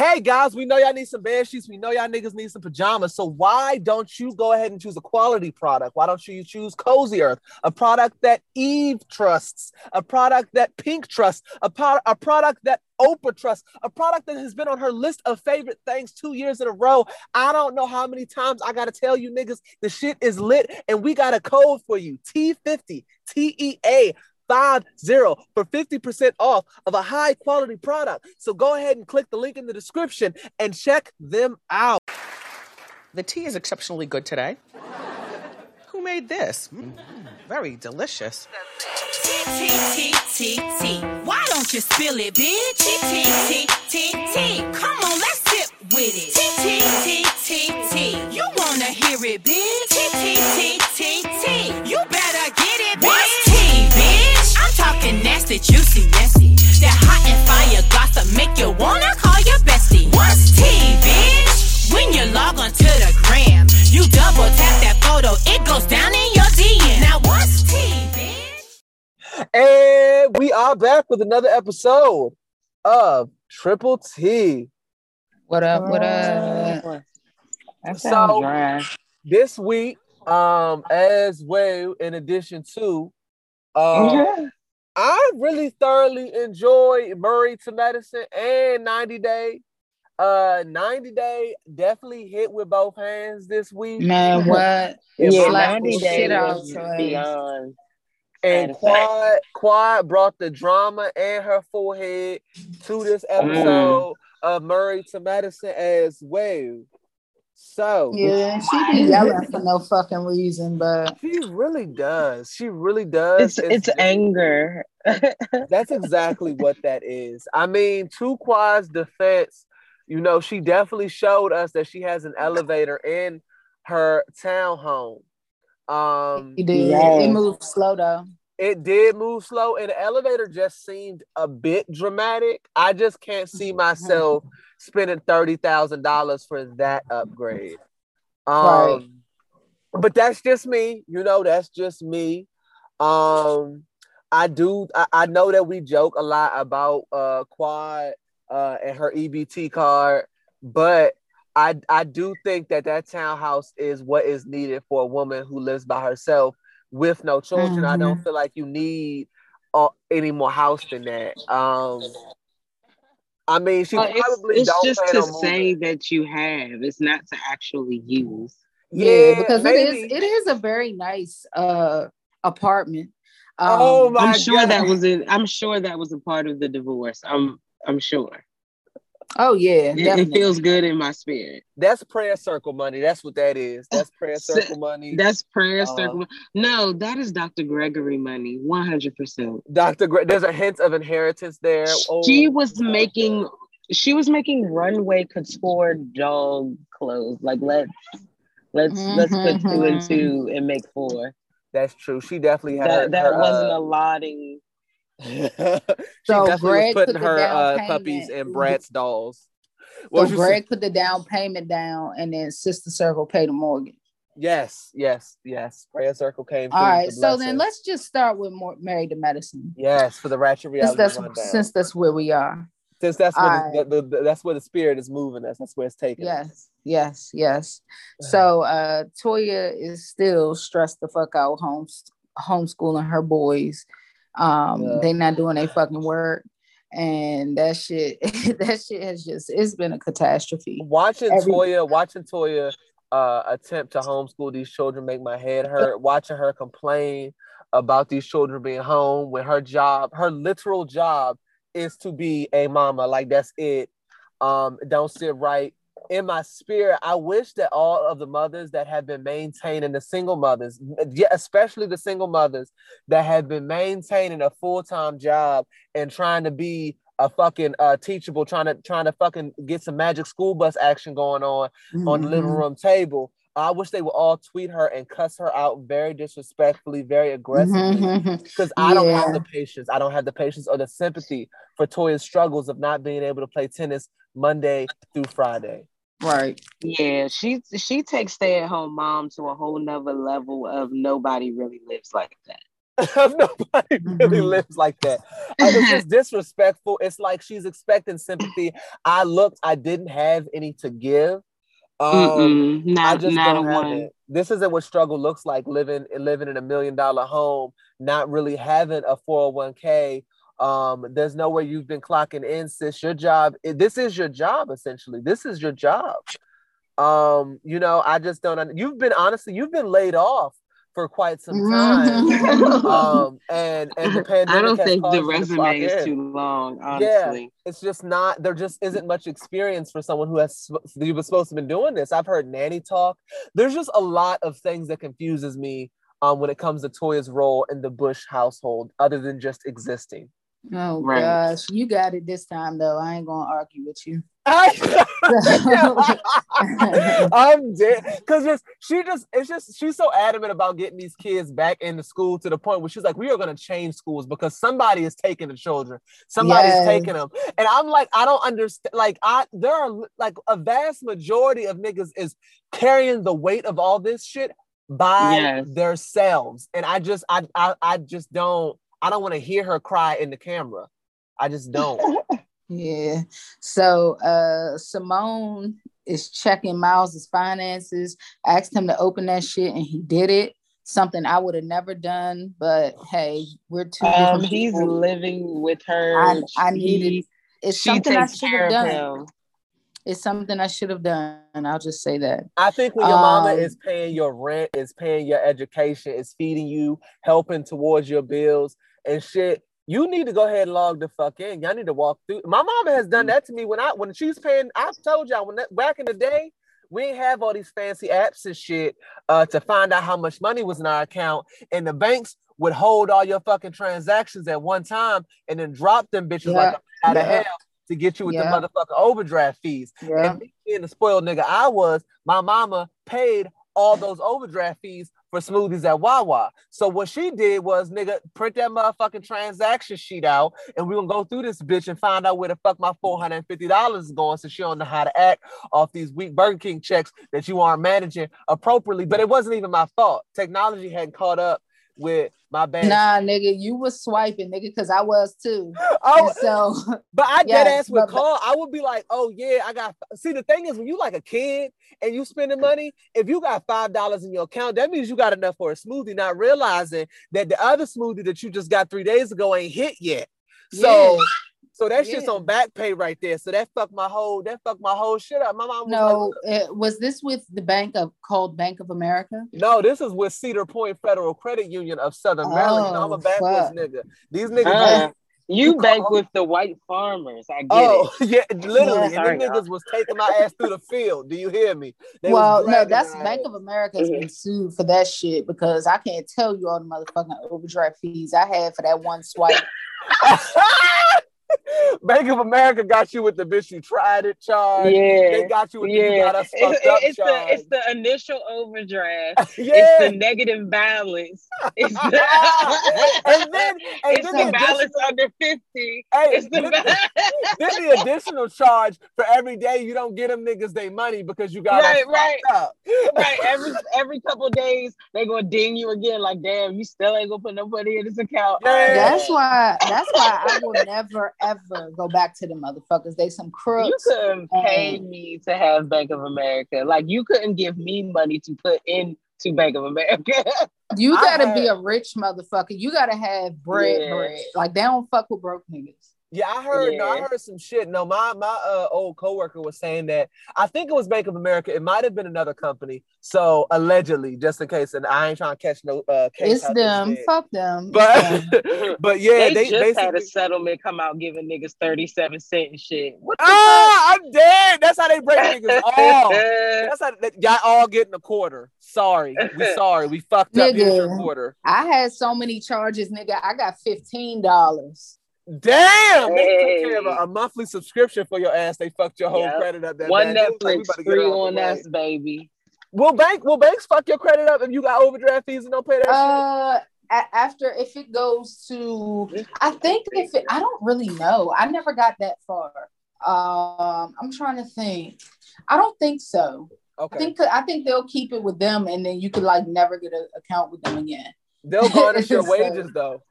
Hey guys, we know y'all need some bed sheets. We know y'all niggas need some pajamas. So why don't you go ahead and choose a quality product? Why don't you choose Cozy Earth, a product that Eve trusts, a product that Pink trusts, a, a product that Oprah trusts, a product that has been on her list of favorite things two years in a row. I don't know how many times I gotta tell you niggas the shit is lit, and we got a code for you: T50 TEA five zero for 50% off of a high quality product. So go ahead and click the link in the description and check them out. The tea is exceptionally good today. Who made this? Mm, very delicious. T T T T T. Why don't you spill it, bitch? T T T T T. Come on, let's sip with it. T T T T T. You wanna hear it, bitch? T T T T talking nasty, juicy, messy. That hot and fire gossip make you wanna call your bestie. What's tea, bitch? When you log on to the gram, you double tap that photo, it goes down in your DM. Now what's tea, bitch? And we are back with another episode of Triple T. What up? What up? That sounds So- dry. This week, um, as well, in addition to, uh, I really thoroughly enjoy Married to Medicine and 90 Day. Uh, 90 Day definitely hit with both hands this week. Man, what? Yeah, 90 the days shit was beyond. And Quad Quad brought the drama and her forehead to this episode of Married to Medicine as well. So Yeah, she be yelling for no fucking reason, but she really does. She really does. It's it's anger. That's exactly what that is. I mean, to Quad's defense, you know, she definitely showed us that she has an elevator in her townhome. Um, it did. Yes. It moved slow though. it did move slow, and the elevator just seemed a bit dramatic. I just can't see myself spending thirty thousand dollars for that upgrade. Um, Right. but that's just me. You know, that's just me. Um, I do. I, I know that we joke a lot about uh Quad uh and her EBT card, but I I do think that that townhouse is what is needed for a woman who lives by herself with no children. I don't feel like you need uh, any more house than that. Um, I mean, she But it's, probably it's don't just to on moving. say that you have. It's not to actually use. Yeah, because maybe. it is it is a very nice uh apartment. Um, Oh my I'm sure that God. was I'm sure that was a part of the divorce. I'm I'm sure. Oh yeah, It, it feels good in my spirit. That's prayer circle money. That's what that is. That's prayer circle money. That's prayer Uh, circle. No, that is Dr. Gregory money. 100. percent Dr. Gre- there's a hint of inheritance there. Oh, She was making she was making runway couture dog clothes. Like let's let's let's put two and two and make four. that's true. She definitely had her, That that her, wasn't uh, allotting. So Greg putting her uh, puppies in Brad's dolls. What So Greg put the down payment down, and then Sister Circle paid the mortgage. Yes, yes, yes. Prayer circle came. All right, to so then let's just start with more Married to Medicine. Yes, for the ratchet Since reality that's since that's where we are. Since that's where All the, the, the- that's where the spirit is moving us. That's where it's taking. us. Yes, yes, yes. So uh Toya is still stressed the fuck out home homeschooling her boys. Um Yeah. they not doing their fucking work. And that shit that shit has just it's been a catastrophe. watching Every- Toya, watching Toya uh, attempt to homeschool these children make my head hurt. Watching her complain about these children being home when her job, her literal job, is to be a mama. Like that's it. Um, don't sit right in my spirit. I wish that all of the mothers that have been maintaining the single mothers, especially the single mothers that have been maintaining a full time job and trying to be a fucking uh, teachable, trying to trying to fucking get some magic school bus action going on on the living Mhm. room table. I wish they would all tweet her and cuss her out very disrespectfully, very aggressively, because I don't have the patience. I don't have the patience or the sympathy for Toya's struggles of not being able to play tennis Monday through Friday. Right. Yeah, she she takes stay at home mom to a whole nother level of nobody really lives like that. Nobody really Mhm. lives like that. Uh, it's just disrespectful. It's like she's expecting sympathy. I looked, I didn't have any to give. Um, Mm-mm, I not just not a don't have one. it. This isn't what struggle looks like living living in a million dollar home, not really having a 401k. Um, there's nowhere you've been clocking in, sis. Your job, this is your job essentially. This is your job. Um, you know, I just don't. You've been honestly, you've been laid off for quite some time. Mhm. um, and and the pandemic I don't think the resume is in too long, honestly. it's just not there just isn't much experience for someone who has you was supposed to been doing this i've heard nanny talk there's just a lot of things that confuses me um, when it comes to toya's role in the bush household other than just existing Oh Right. gosh, you got it this time though. I ain't gonna argue with you. I'm dead because just she just it's just she's so adamant about getting these kids back into school to the point where she's like, we are going to change schools because somebody is taking the children, somebody's Yes. taking them, and I'm like, I don't understand. Like, I there are like a vast majority of niggas is carrying the weight of all this shit by Yes. themselves, and I just I I, I just don't I don't want to hear her cry in the camera. I just don't. Yeah. So uh Simone is checking Miles's finances, asked him to open that shit, and he did it. Something I would have never done, but hey, we're two Um, he's people. living with her. I, I needed it's she something I should have done. him. It's something I should have done. and I'll just say that. I think when your mama Um, is paying your rent, is paying your education, is feeding you, helping towards your bills and shit, you need to go ahead and log the fuck in. Y'all need to walk through. My mama has done that to me when I when she's paying. I told y'all when that, back in the day, we ain't have all these fancy apps and shit uh, to find out how much money was in our account, and the banks would hold all your fucking transactions at one time and then drop them bitches like Yeah, out of hell to get you with Yeah. the motherfucking overdraft fees. Yeah. And me being the spoiled nigga I was, my mama paid all those overdraft fees for smoothies at Wawa. So what she did was, nigga, print that motherfucking transaction sheet out, and we're gonna go through this bitch and find out where the fuck my four hundred and fifty dollars is going, so she don't know how to act off these weak Burger King checks that you aren't managing appropriately. But it wasn't even my fault. Technology hadn't caught up with my bad. Nah, nigga, you was swiping, nigga, because I was too. Oh, And so But I dead ass would but- call. I would be like, "Oh yeah, I got." See, the thing is, when you like a kid and you spending money, if you got five dollars in your account, that means you got enough for a smoothie. Not realizing that the other smoothie that you just got three days ago ain't hit yet. So, Yeah. So that's shit's Yeah. on back pay right there. So that fucked my whole. That fucked my whole shit up. My mom was no, like, it, was this with the bank of called Bank of America? "No, this is with Cedar Point Federal Credit Union of Southern Maryland. You know, I'm a Oh, backwoods fuck. nigga. These niggas." Uh, you You bank call- with the white farmers. I get Oh it. yeah, literally, and Sorry, them y'all. niggas was taking my ass through the field. Do you hear me? They well, no, that's Bank of America has been sued for that shit because I can't tell you all the motherfucking overdraft fees I had for that one swipe. Bank of America got you with the bitch you tried it charge. Yeah. They got you with the you Yeah, got us it's, fucked up it's the it's the initial overdraft. yeah. It's the negative balance. It's the, and then and it's then the the balance under fifty. hey, It's the then, ba- then the additional charge for every day you don't get them niggas their money because you got right, us right, up. right. Every every couple of days they gonna ding you again. Like, damn, you still ain't gonna put nobody in this account. Yeah. That's why. That's why I will never ever go back to the motherfuckers. They some crooks. You couldn't pay Um, me to have Bank of America. Like you couldn't give me money to put into Bank of America. You gotta had- be a rich motherfucker. You gotta have bread, Yeah. bread. Like they don't fuck with broke niggas. Yeah, I heard. No, I heard some shit. No, my my uh, old coworker was saying that. I think it was Bank of America. It might have been another company. So allegedly, just in case, and I ain't trying to catch no uh, case. It's them. Fuck them. It's them. But but yeah, they, they, just had a settlement come out giving niggas 37 cent and shit. What the Ah, I'm dead. That's how they break niggas fuck? off. That's how that, y'all all getting a quarter. Sorry, we sorry, we fucked up. Nigga. quarter. I had so many charges, nigga. I got fifteen dollars. Damn, they took care of a, a monthly subscription for your ass. They fucked your whole Yep. credit up that One bad. They like, we Netflix about to get free it out the on way. us, baby. Will bank will banks fuck your credit up if you got overdraft fees and don't pay that Uh, a- after if it goes to, I think if it, I don't really know. I never got that far. Um, I'm trying to think. I don't think so. Okay. I think I think they'll keep it with them, and then you could like never get an account with them again. They'll garnish your So- wages though.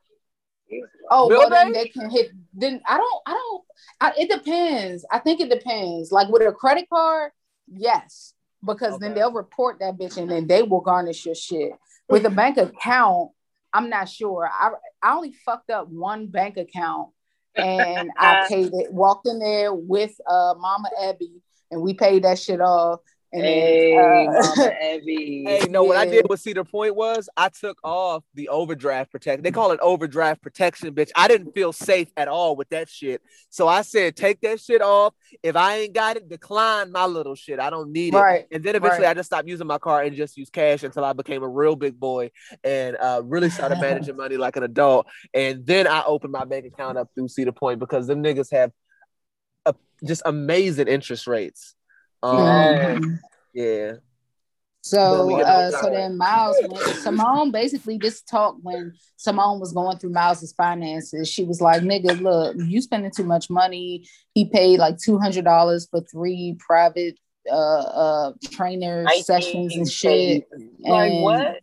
Oh, Will well, then they? they can hit. Then I don't. I don't. I, it depends. I think it depends. Like with a credit card, yes, because then they'll report that bitch and then they will garnish your shit. With a bank account, I'm not sure. I I only fucked up one bank account and I paid it. Walked in there with uh Mama Abby and we paid that shit off. And Hey, uh, Evie. Hey, no, what I did with Cedar Point was I took off the overdraft protect. They call it overdraft protection, bitch. I didn't feel safe at all with that shit. So I said, take that shit off. If I ain't got it, decline my little shit. I don't need it. right. And then eventually Right. I just stopped using my car and just used cash until I became a real big boy and uh, really started managing money like an adult. And then I opened my bank account up through Cedar Point because them niggas have a, just amazing interest rates. Um. Yeah. So, uh, so then Miles, went, Simone basically just talked when Simone was going through Miles's finances. She was like, "Nigga, look, you spending too much money." He paid like two hundred dollars for three private uh uh trainer I sessions and shit, Like and what?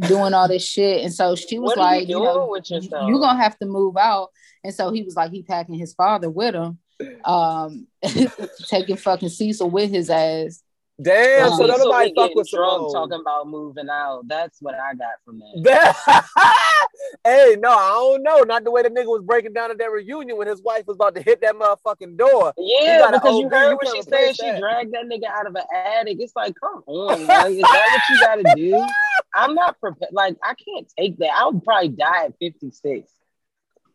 doing all this shit. And so she was What are you like, "You know, you're gonna have to move out." And so he was like, he packing his father with him, um, taking fucking Cecil with his ass. Damn, so Um, So nobody fuck with drunk Simone. talking about moving out. That's what I got from that. That- hey, no, I don't know. Not the way the nigga was breaking down at that reunion when his wife was about to hit that motherfucking door. Yeah, gotta because you heard what she said. She dragged that nigga out of an attic. It's like, come on, like, is that what you gotta do? I'm not prepared. Like, I can't take that. I would probably die at 56.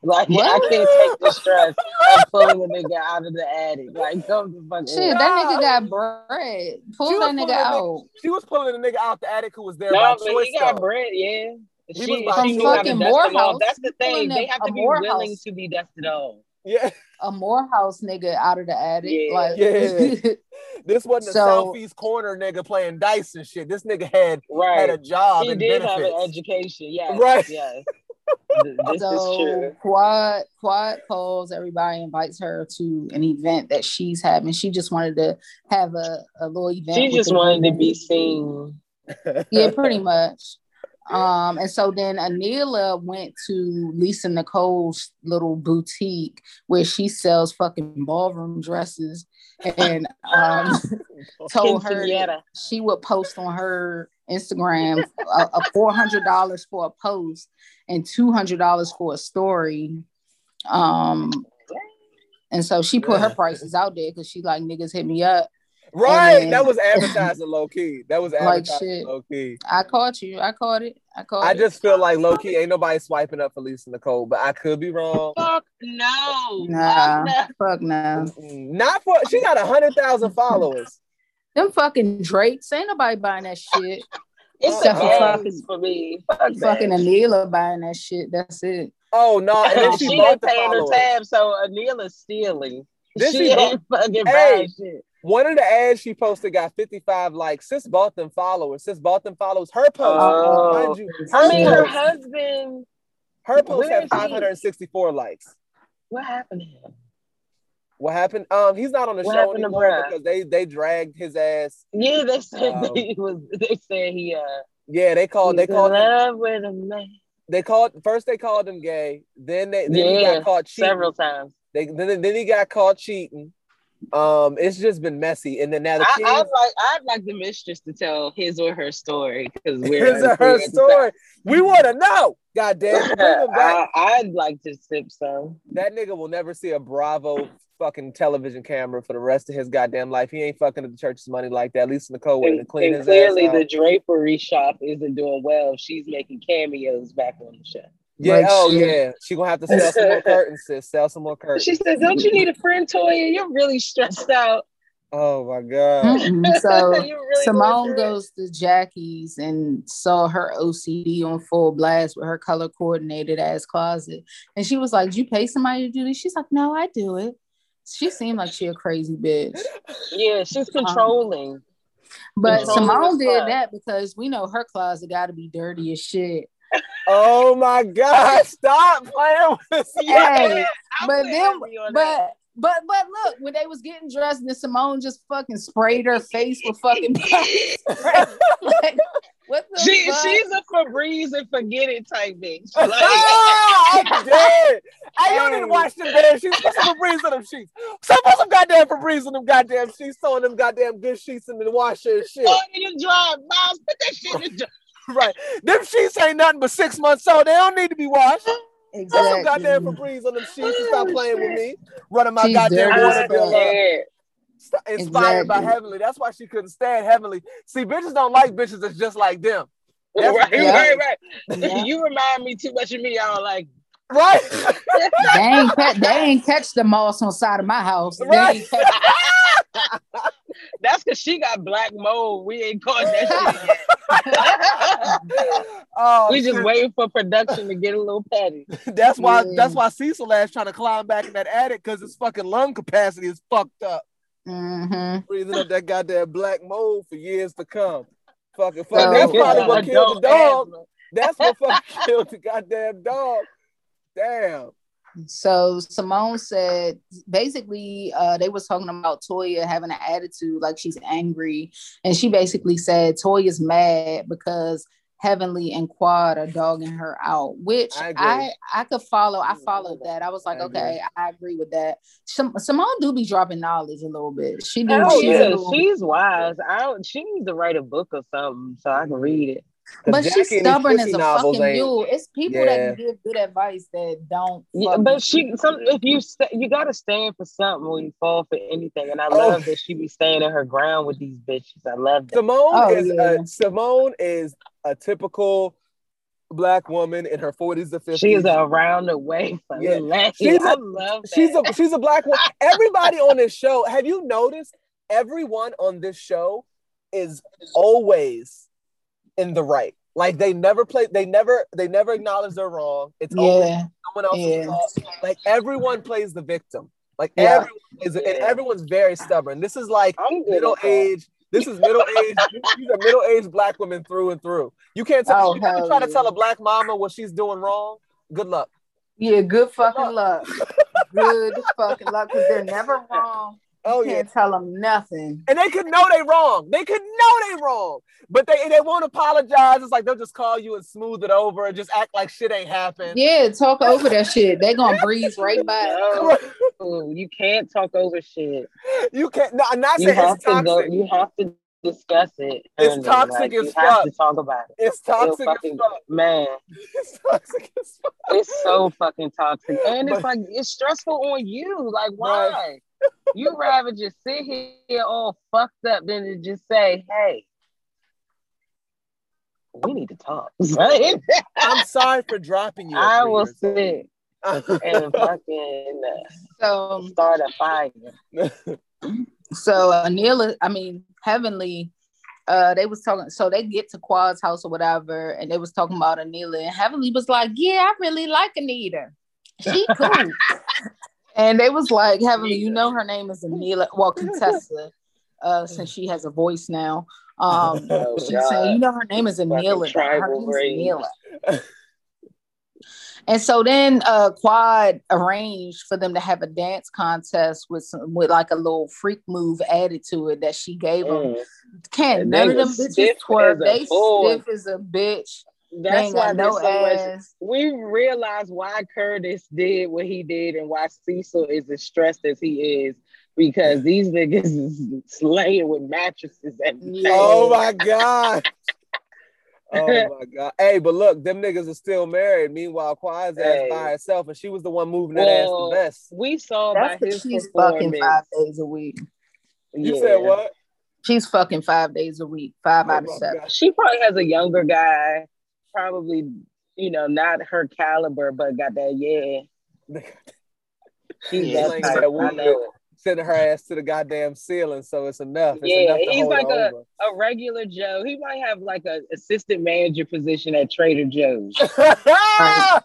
Like, I can't take the stress of pulling a nigga out of the attic. Like, come the fuck Shit, on. that nigga got bread. Pull that nigga that out. She was pulling the nigga out the attic who was there No, by but choice. he got though. bread, yeah. He She, was by she From knew how to fucking Morehouse. That's the thing. They have to be Morehouse. willing to be dusted off. Yeah, A Morehouse nigga out of the attic. Yeah. Like, Yeah. this wasn't a So- southeast corner nigga playing dice and shit. This nigga had Right. had a job he and did have an education. Yes. Right. Yes. Th- this is so true. Quad Quad calls everybody, invites her to an event that she's having. She just wanted to have a, a little event. She just wanted to be seen. yeah, pretty much. Um, and so then Anila went to Lisa Nicole's little boutique where she sells fucking ballroom dresses and um told her she would post on her Instagram a, a four hundred dollars for a post and two hundred dollars for a story. Um and so she put her prices out there because she like niggas hit me up. right, then- that was advertising low key. That was Like advertising shit. low key. I caught you. I caught it. I caught I it. just feel like low key ain't nobody swiping up for Lisa Nicole, but I could be wrong. Fuck no. Nah, Fuck no. fuck no. Not for she got a hundred thousand followers. Them fucking Drakes ain't nobody buying that shit. It's the for fucking- for me. Fuck fucking that. Anila buying that shit. That's it. Oh no, and then she, she, ain't the paying her tab, so Anila's stealing. Then she she ain't fucking Hey. buying shit. One of the ads she posted got 55 likes. Sis bought them followers. Sis bought them followers. Her post, Oh. mind you, I her mean, her husband. her post where had is he? 564 likes. What happened to him? What happened? Um, he's not on the What show anymore because they they dragged his ass. Yeah, they said Um, he was. They said he. Uh, Yeah, they called they called him, with a man. they called first they called him gay. Then they then he Yeah, got caught cheating. Several times. They then, then he got caught cheating. Um, it's just been messy. And then now the kids. I'd like. I'd like the mistress to tell his or her story because we're her unclear at the story. We want to know. God damn, time. bring him back. I, I'd like to sip some. That nigga will never see a Bravo fucking television camera for the rest of his goddamn life. He ain't fucking at the church's money like that. At Lisa Nicole went And, to clean and his clearly, ass the drapery shop isn't doing well. She's making cameos back on the show. Yeah, Like oh shit. yeah. She gonna have to sell some more curtains, sis. Sell some more curtains. She said, "Don't you need a friend, Toya? You're really stressed out." Oh my god. Mm-mm. So really Simone going through it. goes to Jackie's and saw her OCD on full blast with her color coordinated ass closet. And she was like, Did you pay somebody to do this? She's like, No, I do it. She seemed like she a crazy bitch. Yeah, she's um, controlling. But Controlling Simone did that because we know her closet gotta be dirty as shit. Oh my god. Stop playing with this. Hey, but then Abby on that. but but but look, when they was getting dressed, and Simone just fucking sprayed her face with fucking pepper spray. like, What the She fuck? she's a Febreze and forget it type bitch. Like, Ah, I'm dead. Hey, you need to watch them damn sheets. Put some Febreze on them sheets. So put some goddamn Febreze on them goddamn sheets. Throwing them goddamn good sheets in the washer and shit. throw it in the dryer, Miles. Put that shit in the dryer. Right. Them sheets ain't nothing but six months old. They don't need to be washed. Put some exactly. goddamn Febreze on them sheets and stop playing with me. Running my She's goddamn dirty water as bill fuck. up. Yeah. St- Inspired by Heavenly. That's why she couldn't stand Heavenly. See, bitches don't like bitches that's just like them. That's- Right, Yeah. right, right. Yeah. You remind me too much of me. I don't like. Right? They ain't, catch, they ain't catch the moss on side of my house. They Right. ain't catch- That's because she got black mold. We ain't caught that shit yet. oh, we just waiting for production to get a little petty. That's why Yeah. that's why Cecil ass trying to climb back in that attic because his fucking lung capacity is fucked up. Mhm. Breathing up that goddamn black mold for years to come. Fucking fuck. So- That's probably what killed the dog. Adult That's what fucking killed the goddamn dog. Damn. So Simone said basically uh, they was talking about Toya having an attitude like she's angry, and she basically said Toya's mad because Heavenly and Quad are dogging her out, which I. I I, could follow. I followed that. I was like, I okay, I agree with that. Sim- Simone do be dropping knowledge a little bit. She do. Hell she's yeah, little- she's wise. I don't, she needs to write a book or something so I can read it. 'Cause but she's Jackie and these stubborn as a fucking ain't- mule. It's people Yeah. that give good advice that don't. Yeah, but she, some if you st- you gotta stand for something when you fall for anything, and I Oh. love that she be standing her ground with these bitches. I love that. Simone Oh, is yeah. a, Simone is a typical black woman in her 40s to 50s. She's is around the way for Yeah. the lady. She's I a- love that. She's a she's a black woman. Everybody on this show, have you noticed? Everyone on this show is always in the right. Like they never play, they never, they never acknowledge they're wrong. It's always someone else's Yeah. fault. Like everyone plays the victim. Like Yeah. everyone is, and everyone's very stubborn. This is like I'm middle at age. This is middle age. These are middle aged black women through and through. You can't tell. Oh, you ever hell try to tell a black mama what she's doing wrong. Good luck. Yeah, good fucking luck. Good fucking luck because they're never wrong. Oh you can't tell them nothing. And they could know they wrong. They could know they wrong, but they they won't apologize. It's like they'll just call you and smooth it over and just act like shit ain't happened. Yeah, talk over that shit. They gonna breeze right by. Oh, no, you can't talk over shit. You can't. No, I'm not You saying have it's to go. You have to discuss it. It's And, toxic like, as You have fuck. to talk about it. It's It'll toxic fucking- as fuck. Man, It's toxic as fuck. it's so fucking toxic, and it's like it's stressful on you. Like, why? You rather just sit here all fucked up than to just say, "Hey, we need to talk." Right? I'm sorry for dropping you. I will years sit and fucking uh, So, start a fire. so Anila, I mean, Heavenly, uh, they was talking. So they get to Quad's house or whatever, and they was talking about Anila, and Heavenly was like, "Yeah, I really like Anita. She cool." And they was like, "Heavenly, you know her name is Anila. Well, Contessa, uh, since she has a voice now." Um, Oh, she's God. saying, "You know her name is Fucking Anila. Her name is race. Anila." And so then uh Quad arranged for them to have a dance contest with some with like a little freak move added to it that she gave them. Mm. Can't And none they of them bitches twerk. They bull. stiff as a bitch. They That's ain't why got there's no so much. We realize why Curtis did what he did and why Cecil is as stressed as he is because these niggas is slaying with mattresses and Yeah. Oh my god. Oh my god. Hey, but look, them niggas are still married. Meanwhile, Quad's ass by herself, and she was the one moving that Well, ass the best. We saw That's by his she's fucking five days a week. You Yeah. said what? She's fucking five days a week, five Oh out of seven. God. She probably has a younger guy, probably you know not her caliber, but got that yeah. She's Yeah, that like type. I know. Sending her ass to the goddamn ceiling, so it's enough. It's Yeah, enough he's like a- over. A regular Joe. He might have like a assistant manager position at Trader Joe's.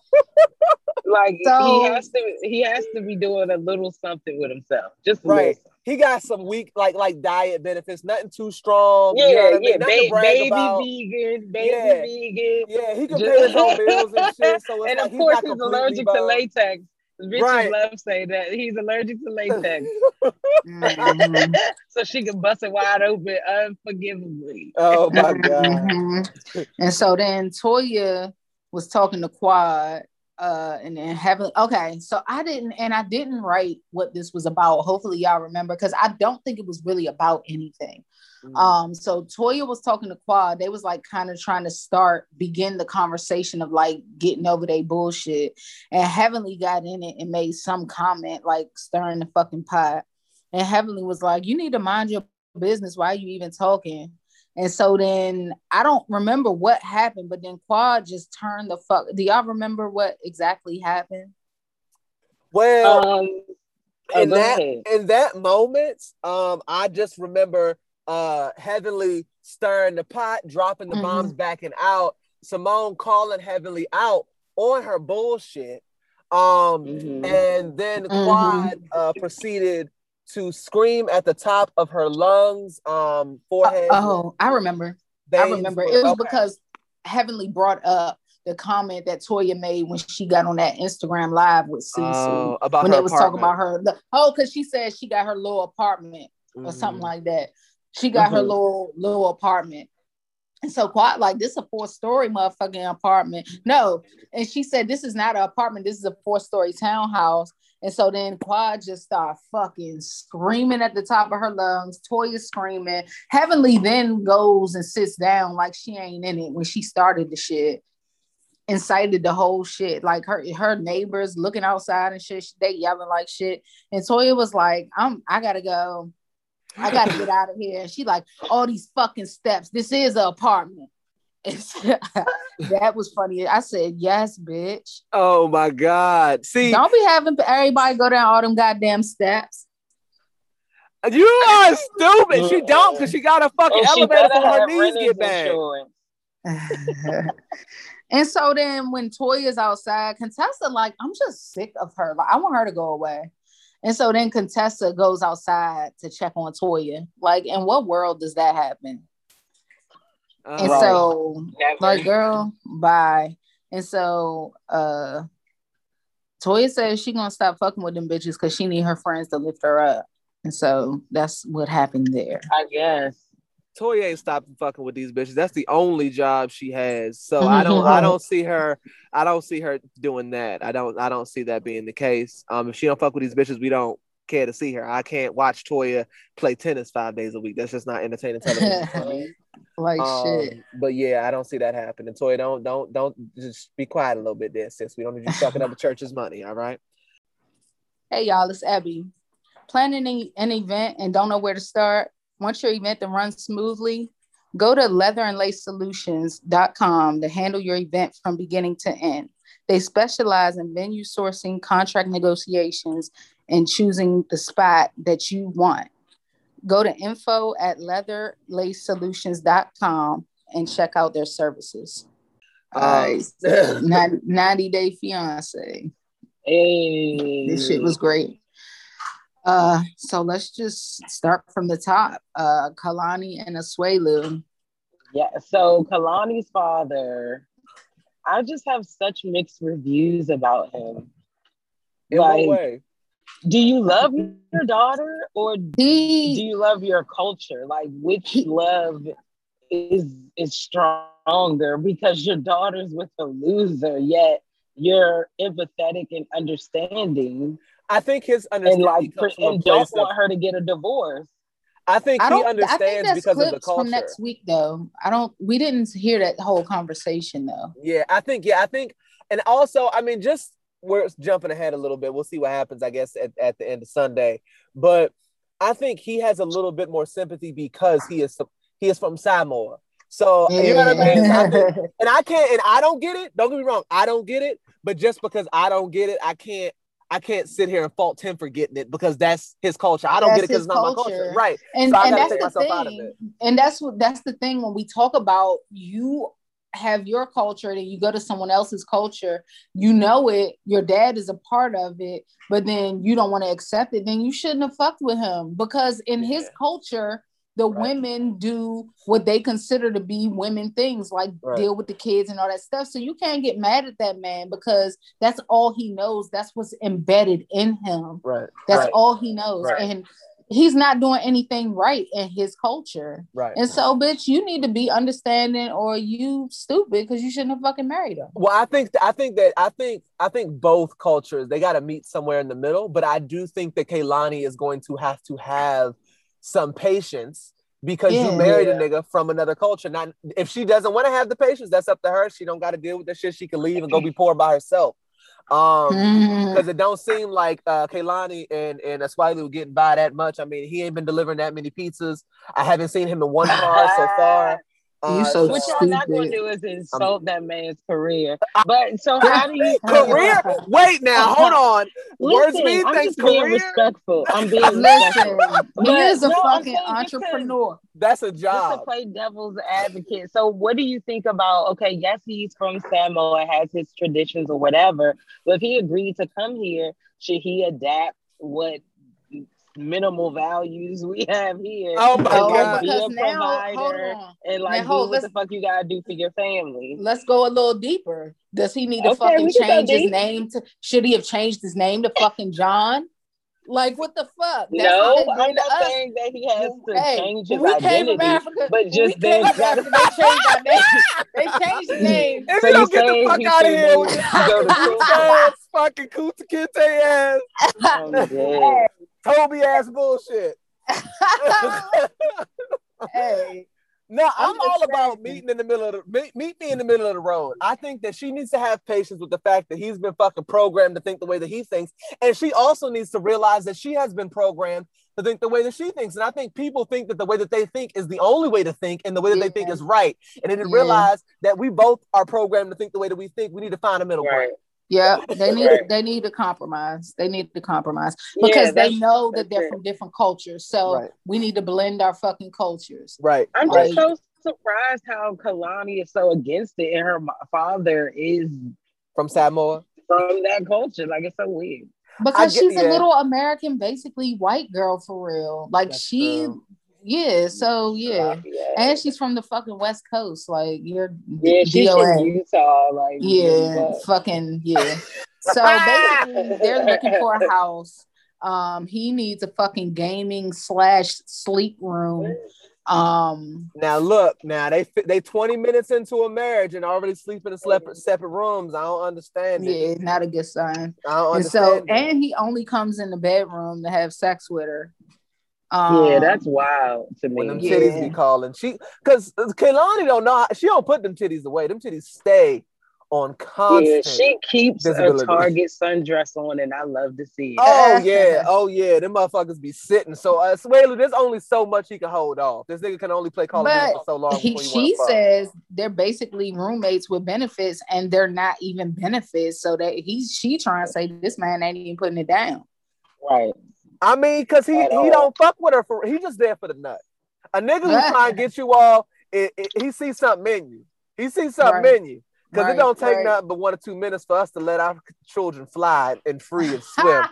Like So- he has to he has to be doing a little something with himself. Just a Right. Little something. he got some weak, like like diet benefits, nothing too strong. Yeah, you know what I mean? yeah, ba- baby about. vegan, baby Yeah. vegan. Yeah, he can Just- pay his own bills and shit. So it's and like of course not he's allergic bummed. to latex. Bitches Right. love say that he's allergic to latex, Mhm. so she can bust it wide open unforgivably. oh my god. Mhm. And so then Toya was talking to Quad, uh, and then having okay. So I didn't, and I didn't write what this was about. Hopefully y'all remember because I don't think it was really about anything. Mm. Um, so Toya was talking to Quad. They was like kind of trying to start begin the conversation of like getting over their bullshit. And Heavenly got in it and made some comment like stirring the fucking pot. And Heavenly was like, "You need to mind your business. Why are you even talking?" And so then I don't remember what happened, but then Quad just turned the fuck. Do y'all remember what exactly happened? Well, Um, oh, in go that ahead. in that moment, um, I just remember uh Heavenly stirring the pot, dropping the Mhm. bombs backing out, Simone calling Heavenly out on her bullshit. Um, Mhm. and then. Quad uh proceeded to scream at the top of her lungs, um, forehead. oh, I remember. I remember. It was okay. because Heavenly brought up the comment that Toya made when she got on that Instagram live with Cece. Oh, about when her they was talking about her. Oh, because she said she got her little apartment or something Mhm. like that. She got her Mhm. little little apartment. And so quite like this is a four-story motherfucking apartment. No, and she said this is not an apartment, this is a four-story townhouse. And so then Quad just started fucking screaming at the top of her lungs. Toya screaming. Heavenly then goes and sits down like she ain't in it when she started the shit. Incited the whole shit. Like her her neighbors looking outside and shit. They yelling like shit. And Toya was like, I'm I gotta go. I gotta get out of here. And she like, all these fucking steps. This is an apartment. It's, that was funny. I said, yes, bitch. Oh my God. See, Don't be having everybody go down all them goddamn steps. you are stupid. She don't because she got a fucking And she elevator better for her knees get back. and so then when Toya's outside, Contessa, like, I'm just sick of her. Like, I want her to go away. And so then Contessa goes outside to check on Toya. Like, in what world does that happen? And Uh, so Never. like girl bye and so uh toya says she gonna stop fucking with them bitches because she need her friends to lift her up and so that's what happened there I guess. Toya ain't stopping fucking with these bitches. That's the only job she has. So I don't I don't see her I don't see her doing that. I don't I don't see that being the case. Um if she don't fuck with these bitches, we don't care to see her. I can't watch Toya play tennis five days a week. That's just not entertaining television like shit Um, but yeah, I don't see that happening. Toya, don't don't don't just be quiet a little bit there, sis. We don't need you sucking up the church's money, all right? hey y'all it's abby planning an- an event and don't know where to start want your event to run smoothly go to leatherandlacesolutions.com to handle your event from beginning to end they specialize in venue sourcing contract negotiations and choosing the spot that you want go to info at leatherlacesolutions.com and check out their services all right Um, 90, 90 day fiance Hey. this shit was great. Uh, so let's just start from the top. Uh, Kalani and Asuelu. Yeah, so Kalani's father, I just have such mixed reviews about him. in Like, what way? Do you love your daughter or do you love your culture? Like, which love is is stronger? Because your daughter's with a loser, yet you're empathetic and understanding, I think his and understanding like, comes from a and don't place of, want her to get a divorce. I think I he don't. I think understands that's because of the clips culture. from next week, though. I don't. We didn't hear that whole conversation, though. Yeah, I think, yeah, I think, and also, I mean, just we're jumping ahead a little bit. We'll see what happens, I guess, at, at the end of Sunday. But I think he has a little bit more sympathy because he is he is from Samoa. So you know what I mean? I think- and I can't, and I don't get it. Don't get me wrong, I don't get it. But just because I don't get it, I can't. I can't sit here and fault him for getting it because that's his culture. I don't That's get it because it's not my culture. right? and, So and that's the myself out of thing. And that's what that's the thing when we talk about you have your culture and you go to someone else's culture, you know it, your dad is a part of it, but then you don't want to accept it, then you shouldn't have fucked with him because in his culture, the Right. women do what they consider to be women things, like Right. deal with the kids and all that stuff. So you can't get mad at that man because that's all he knows. That's what's embedded in him. Right. That's right. all he knows. Right. And he's not doing anything right in his culture. Right. And so, bitch, you need to be understanding or you stupid because you shouldn't have fucking married him. Well, I think I think that I think I think both cultures they got to meet somewhere in the middle. But I do think that Kalani is going to have to have some patience because Yeah. you married Yeah. a nigga from another culture. Now, if she doesn't want to have the patience, that's up to her. She don't got to deal with that shit. She can leave and go be poor by herself. Um, because it don't seem like uh Kalani and and Asuelu were getting by that much. I mean, he ain't been delivering that many pizzas. I haven't seen him in one car so far. Uh, You so What y'all not gonna do is insult that man's career. But so how do you career. Wait now, hold on. Words mean I'm things. just being respectful. I'm being Listen, respectful. he is a no, fucking saying just to- entrepreneur. That's a Just to job. play devil's advocate. So, what do you think about? Okay, yes, he's from Samoa, has his traditions or whatever. But if he agreed to come here, should he adapt what minimal values we have here? Oh my oh No, God. Be because a now, provider and like Now, hold- do what the fuck you gotta do for your family. Let's go a little deeper. Does he need to Okay, fucking we can go change his deep. name to? Should he have changed his name to fucking John? Like what the fuck? That's no, how they I'm not us. saying that he has to Hey, change his we came from identity. Africa, but just we came then from Africa, they changed our name. They changed the name. If So you you don't get the fuck out of here with this go to fucking ass, fucking Kunta Kinte ass, I'm dead. Toby ass bullshit. hey, No, I'm, I'm all about meeting in the middle of the meet, meet me in the middle of the road. I think that she needs to have patience with the fact that he's been fucking programmed to think the way that he thinks, and she also needs to realize that she has been programmed to think the way that she thinks. And I think people think that the way that they think is the only way to think, and the way that they think is right. And they didn't Yeah. realize that we both are programmed to think the way that we think. We need to find a middle Right. point. Yeah, they need Right. they need to compromise. They need to compromise Yeah, because they know that they're it. from different cultures. So Right. we need to blend our fucking cultures. Right. I'm right. just so surprised how Kalani is so against it, and her father is From Samoa. from that culture. Like it's so weird. Because get- she's yeah. a little American, basically white girl for real. Like That's she, true. Yeah. So yeah, yeah. and she's from the fucking West Coast. Like you're Yeah, she's DOA. from Utah. Like Yeah, but- fucking yeah. So basically, they're looking for a house. Um, he needs a fucking gaming slash sleep room. Um, Now look, now they they 20 minutes into a marriage and already sleeping in separate separate rooms. I don't understand it. yeah, not a good sign. I don't And so, it. and he only comes in the bedroom to have sex with her. Um, yeah, that's wild to me. when them me. Yeah. titties be calling, she because Kalani don't know how, she don't put them titties away. Them titties stay on Yeah, constant. she keeps a. Target sundress on, and I love to see it. Oh yeah, oh yeah, them motherfuckers be sitting. So uh, Swaley, there's only so much he can hold off. This nigga can only play Call of Duty for so long. he, she says they're basically roommates with benefits and they're not even benefits so that he's she trying to say this man ain't even putting it down Right. I mean, because he he don't fuck with her for he just there for the nut. A nigga who trying to get you all, it, it- he sees something in you. He sees something Right. in you. Because Right, it don't take right. nothing but one or two minutes for us to let our children fly and free and swim.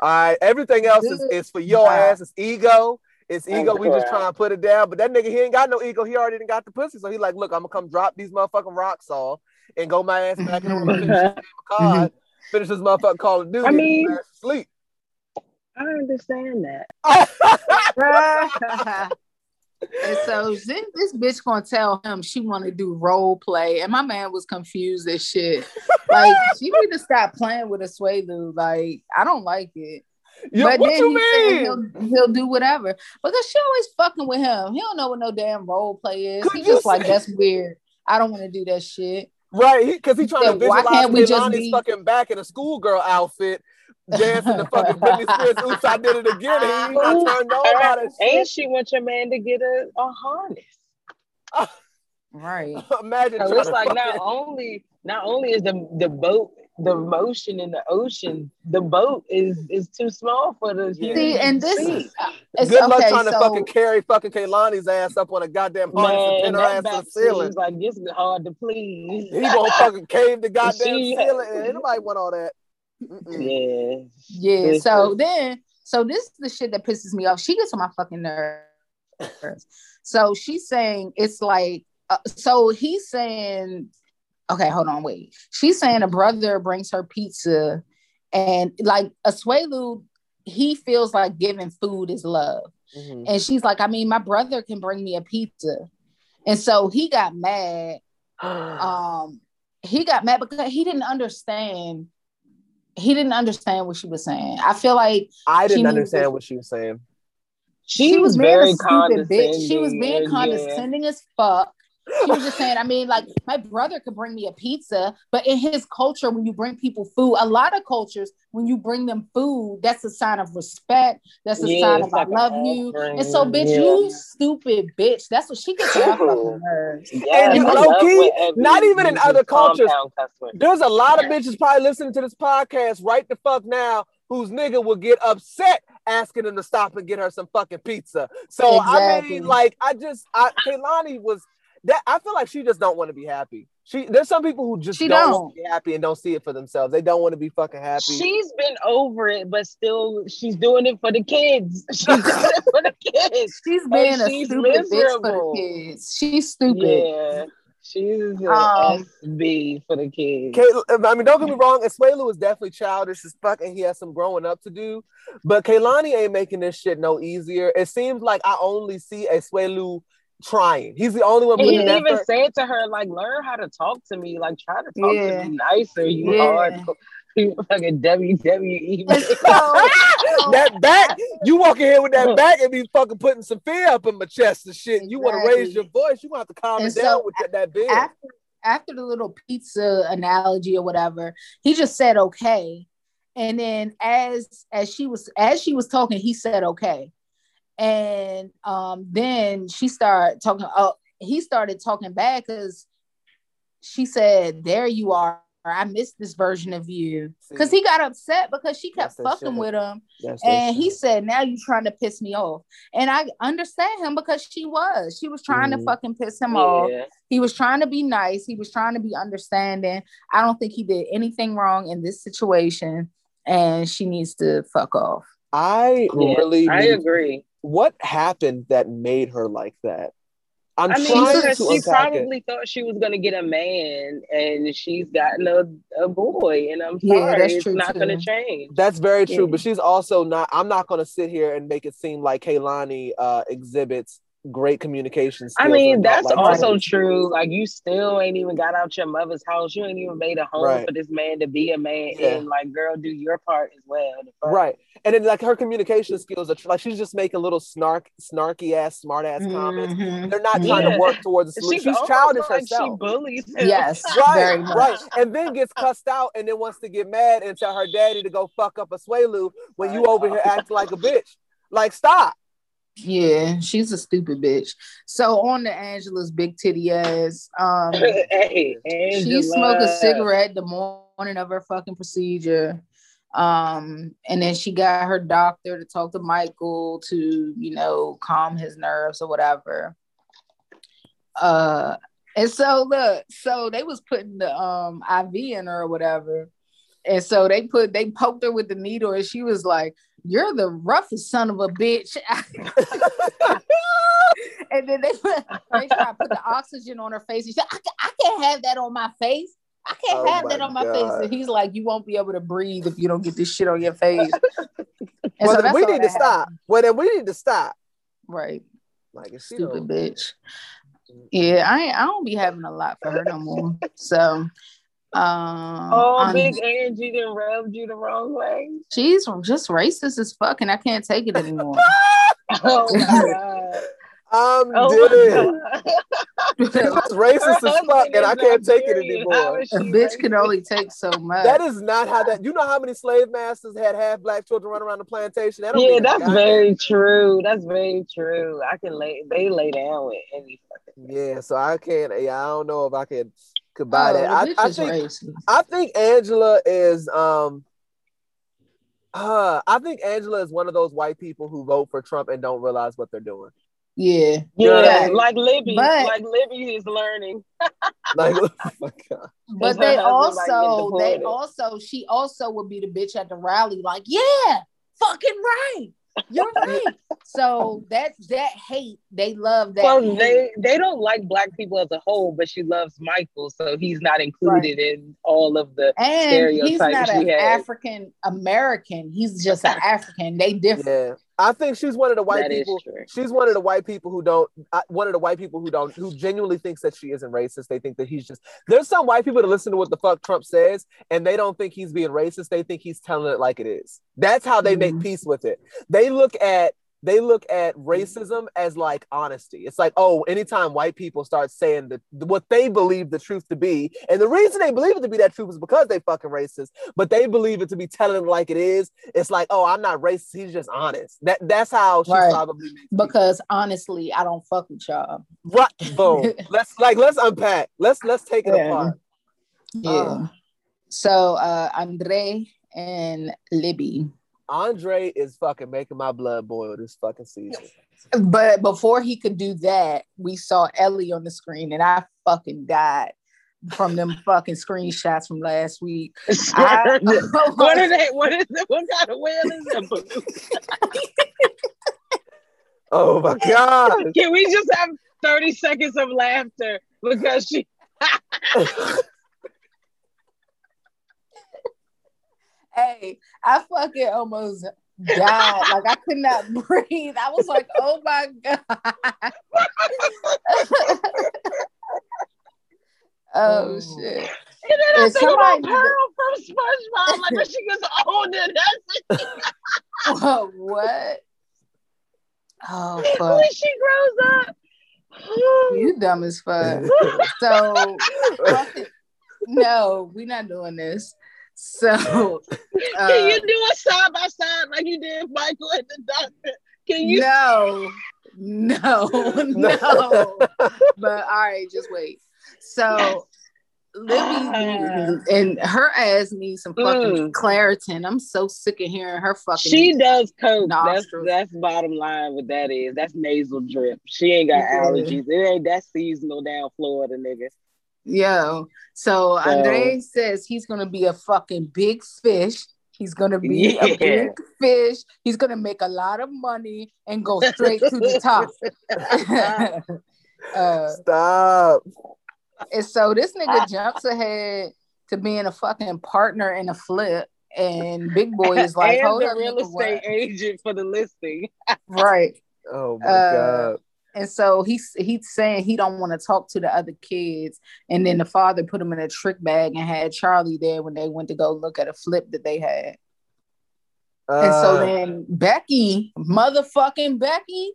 All right, everything else is, is for your Wow. ass. It's ego. It's ego. We just trying to put it down. But that nigga, he ain't got no ego. He already got the pussy. So he like, look, I'm gonna come drop these motherfucking rocks off and go my ass back in the room and finish this game of cards, finish this motherfucking Call of Duty. I mean- sleep. I understand that. Oh. and so then this bitch gonna tell him she want to do role play and my man was confused as shit. Like she need to stop playing with Asuelu. like i don't like it. Yo, but what then you he Said he'll, he'll do whatever. Because she always fucking with him. He don't know what no damn role play is. Could he you just like that's weird. I don't want to do that shit. Right, because he, trying to said, "Why visualize can't we just Kalani's be-" fucking back in a schoolgirl outfit, dancing the fucking Britney Spears. Oops, I did it again. He not turned on by that And shit. she wants your man to get a, a harness. right Imagine So it's like not fucking- only not only is the the boat the motion in the ocean, the boat is is too small for the Yeah. see and this sea. Uh, it's Good luck okay, trying to fucking carry fucking Kalani's ass up on a goddamn harness and Man, pin her ass to the ceiling. seems like it's hard to please. He gonna fucking cave the goddamn She- ceiling. Anybody want all that. Mm-mm. Yeah. Yeah. So then, so this is the shit that pisses me off. She gets on my fucking nerves. So she's saying it's like, uh, so he's saying, okay, hold on, wait. She's saying a brother brings her pizza, and like a Asuelu, he feels like giving food is love. Mhm. And she's like, I mean, my brother can bring me a pizza. And so he got mad. Um, he got mad because he didn't understand. He didn't understand what she was saying. I feel like I didn't understand to- what she was saying. She, she was being very a stupid bitch. She was condescending, being yeah. condescending as fuck. She was just saying, I mean, like my brother could bring me a pizza, but in his culture, when you bring people food, a lot of cultures, when you bring them food, that's a sign of respect. That's a Yeah, sign of I like an love you. offering, And so, bitch, yeah. you stupid bitch. That's what she gets on my fucking nerves. Yes, And low key, not even in other cultures. compound cuss words. There's a lot of bitches probably listening to this podcast right the fuck now whose nigga will get upset asking them to stop and get her some fucking pizza. So I mean, like, I just, I, Kalani was that. I feel like she just don't want to be happy. She there's some people who just She don't, don't. want to be happy and don't see it for themselves. They don't want to be fucking happy. She's been over it, but still, she's doing it for the kids. She's doing it for the kids. She's being a she's stupid bitch for miserable. the kids. She's stupid. Yeah, she's an Um, SB for the kids. Kay, I mean, don't get me wrong. Asuelu is definitely childish as fuck, and he has some growing up to do. But Kalani ain't making this shit no easier. It seems like I only see Asuelu trying. He's the only one And he putting even effort. said to her, like, learn how to talk to me. Like, try to talk Yeah. to me nicer, you Yeah. hard. You fucking WWE. And so- that back, you walk in here with that back and be fucking putting some fear up in my chest and shit. You want to raise your voice, you want to calm And it down so with that, that beard. after after the little pizza analogy or whatever, he just said okay. And then as as she was as she was talking, he said okay. And um then she started talking oh he started talking back because she said, There you are. I missed this version of you. Because he got upset because she kept That's that fucking shit. with him. That's that And he said, Now you're trying to piss me off. And I understand him because she was. She was trying Mhm. to fucking piss him off. He was trying to be nice. He was trying to be understanding. I don't think he did anything wrong in this situation. And she needs to fuck off. I Yeah, really I agree. What happened that made her like that? I'm I mean, trying to she unpack it. probably thought she was gonna get a man, and she's gotten a, a boy, and I'm Yeah, sorry, that's it's true, not gonna change. That's very true, Yeah. but she's also not. I'm not going to sit here and make it seem like Kalani uh, exhibits great communication skills. I mean, that's like also that. true. Like, you still ain't even got out your mother's house. You ain't even made a home Right. for this man to be a man. Yeah. And like, girl, do your part as well. Right, and then like her communication skills are tr- like she's just making little snark, snarky ass, smart ass comments. Mhm. They're not trying Yeah. to work towards a She's, solution. She's almost childish like herself. She bullies him. Yes, right, very much. right, and then gets cussed out, and then wants to get mad and tell her daddy to go fuck up Asuelu when you over here acting like a bitch. Like, stop. Yeah, she's a stupid bitch. So on to Angela's big titty ass. Um hey, she smoked a cigarette the morning of her fucking procedure. Um, and then she got her doctor to talk to Michael to, you know, calm his nerves or whatever. Uh and so look, so they was putting the um IV in her or whatever. And so they put they poked her with the needle and she was like, You're the roughest son of a bitch. and then they put, they try to put the oxygen on her face. She said, I, I can't have that on my face. I can't Oh have that on my God. face. And he's like, You won't be able to breathe if you don't get this shit on your face. And well, then we need to stop. happened. Well, then we need to stop. Right. Like, she Stupid bitch. Yeah, I ain't, I don't be having a lot for her no more. So um Oh, I'm- Big Angie done rubbed you the wrong way. she's just racist as fuck and I can't take it anymore. Oh my god. I'm Oh dead. my racist as fuck, and I can't take it anymore. a bitch can only take so much. That is not how that. You know how many slave masters had half black children run around the plantation? That Yeah, that's goddamn- very true. That's very true. I can lay. They lay down with any fucking. Yeah, so I can't. Yeah, I don't know if I could could buy oh, that. I, I think racist. I think Angela is um. Uh, I think Angela is one of those white people who vote for Trump and don't realize what they're doing. Yeah. Yeah, But- like Libby. but- like Libby is learning. Like, oh my God. But they husband might also, they also, she also would be the bitch at the rally, like, yeah, fucking right. You're right. So that that hate, they love that. Well, hate. they they don't like black people as a whole, but she loves Michael, so he's not included in all of the and he's stereotypes not an. African American. He's just an African. They different. Yeah, I think she's one of the white That is people. She's one of the white people who don't. Uh, one of the white people who don't. Who genuinely thinks that she isn't racist. They think that he's just. There's some white people that listen to what the fuck Trump says, and they don't think he's being racist. They think he's telling it like it is. That's how they make Mhm. peace with it. They look at. They look at racism as like honesty. It's like, oh, anytime white people start saying that what they believe the truth to be, and the reason they believe it to be that truth is because they fucking racist, but they believe it to be telling it like it is. It's like, oh, I'm not racist. He's just honest. That that's how she Right. probably. Because honestly, I don't fuck with y'all. Right, boom. let's like let's unpack. Let's let's take it Yeah. apart. Yeah. Uh. so uh Andre and Libby. Andre is fucking making my blood boil this fucking season. But before he could do that, we saw Ellie on the screen and I fucking died from them fucking screenshots from last week. I- what are they? What is it? What kind of whale is that? Oh my god. Can we just have 30 seconds of laughter because she Hey, I fucking almost died. Like I could not breathe. I was like, oh my God. Oh, oh shit. and then I Is think about somebody- Pearl from SpongeBob, like when she gets older, that's Whoa, what? Oh when she grows up. You dumb as fuck. So no, we're not doing this. So uh, Can you do a side by side like you did Michael and the doctor? Can you? no, no, no. but all right, just wait. So Libby and her ass needs some fucking Mm. Claritin. I'm so sick of hearing her fucking. She does coke. That's that's bottom line. What that is. That's nasal drip. She ain't got allergies. It ain't that seasonal down Florida, nigga. Yo, so Andre says he's gonna be a fucking big fish. He's gonna be Yeah. a big fish. He's gonna make a lot of money and go straight to the top. uh, Stop. and so this nigga jumps ahead to being a fucking partner in a flip, and Big Boy is like, and "Hold the up, real nigga, what?" estate agent for the listing. right?" Oh my Uh, god. And so he's he's saying he don't want to talk to the other kids, and then the father put him in a trick bag and had Charlie there when they went to go look at a flip that they had. And so Uh, then Becky, motherfucking Becky,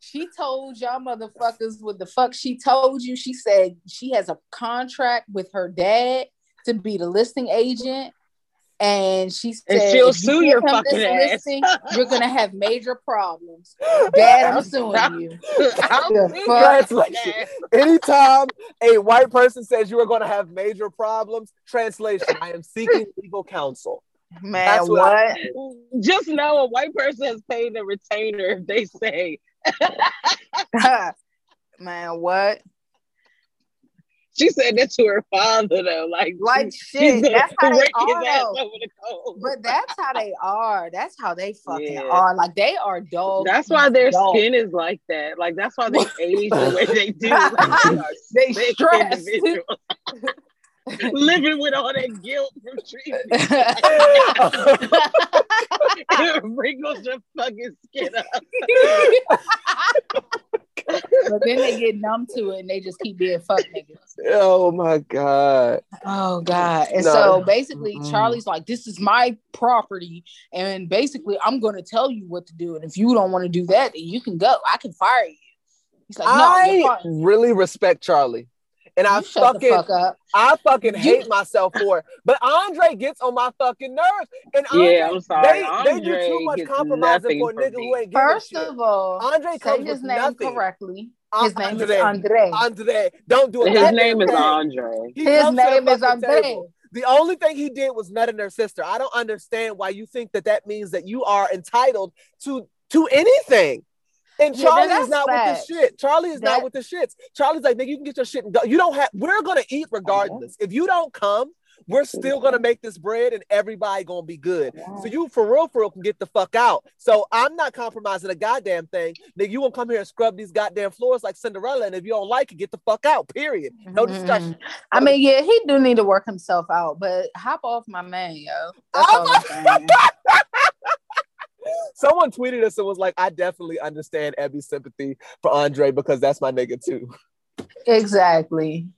she told y'all motherfuckers what the fuck she told you. She said she has a contract with her dad to be the listing agent. And she said, And she'll "If you sue give your fucking this ass." listing, you're gonna have major problems. Dad, I'm suing you. I'm The fuck? your fucking ass. anytime a white person says you are going to have major problems, translation: I am seeking legal counsel. Man, That's what what? Just know a white person has paid a retainer if they say Man, what? She said that to her father though. Like, Like shit. That's how they are. the. But that's how they are. That's how they fucking Yeah. are. Like they are dogs. That's why their dogs. skin is like that. Like that's why they age the way they do. Like, they They individuals. Living with all that guilt from treatment. it wrinkles your fucking skin up. But then they get numb to it and they just keep being fuck niggas. oh my god. Oh God. And No. so basically Mm-mm. Charlie's like, this is my property. And basically I'm gonna tell you what to do. And if you don't want to do that, then you can go. I can fire you. He's like, no, you're I really respect Charlie. And I You shut the fucking fuck up. I fucking You- hate myself for it. But Andre gets on my fucking nerves. And Andre, Yeah, I'm sorry. They, they do Andre too much gets compromising nothing for a nigga me. who ain't giving First shit. of all, Andre say comes his name nothing. correctly. His name Andre. is Andre. Andre, don't do it. His name is. Andre. He His the name is Andre. table. The only thing he did was nutting her sister. I don't understand why you think that that means that you are entitled to to anything. And Charlie is not facts. with the shit. Charlie is That- not with the shits. Charlie's like, nigga, you can get your shit and go. You don't have. We're gonna eat regardless. If you don't come, we're still gonna make this bread and everybody gonna be good. So you for real, for real can get the fuck out. So I'm not compromising a goddamn thing. Nigga, you won't come here and scrub these goddamn floors like Cinderella. And if you don't like it, get the fuck out. Period. No mm-hmm. discussion. I mean, yeah, he do need to work himself out, but hop off my man, yo. That's Oh saying. Someone tweeted us and was like, I definitely understand Ebby's sympathy for Andre because that's my nigga too. exactly.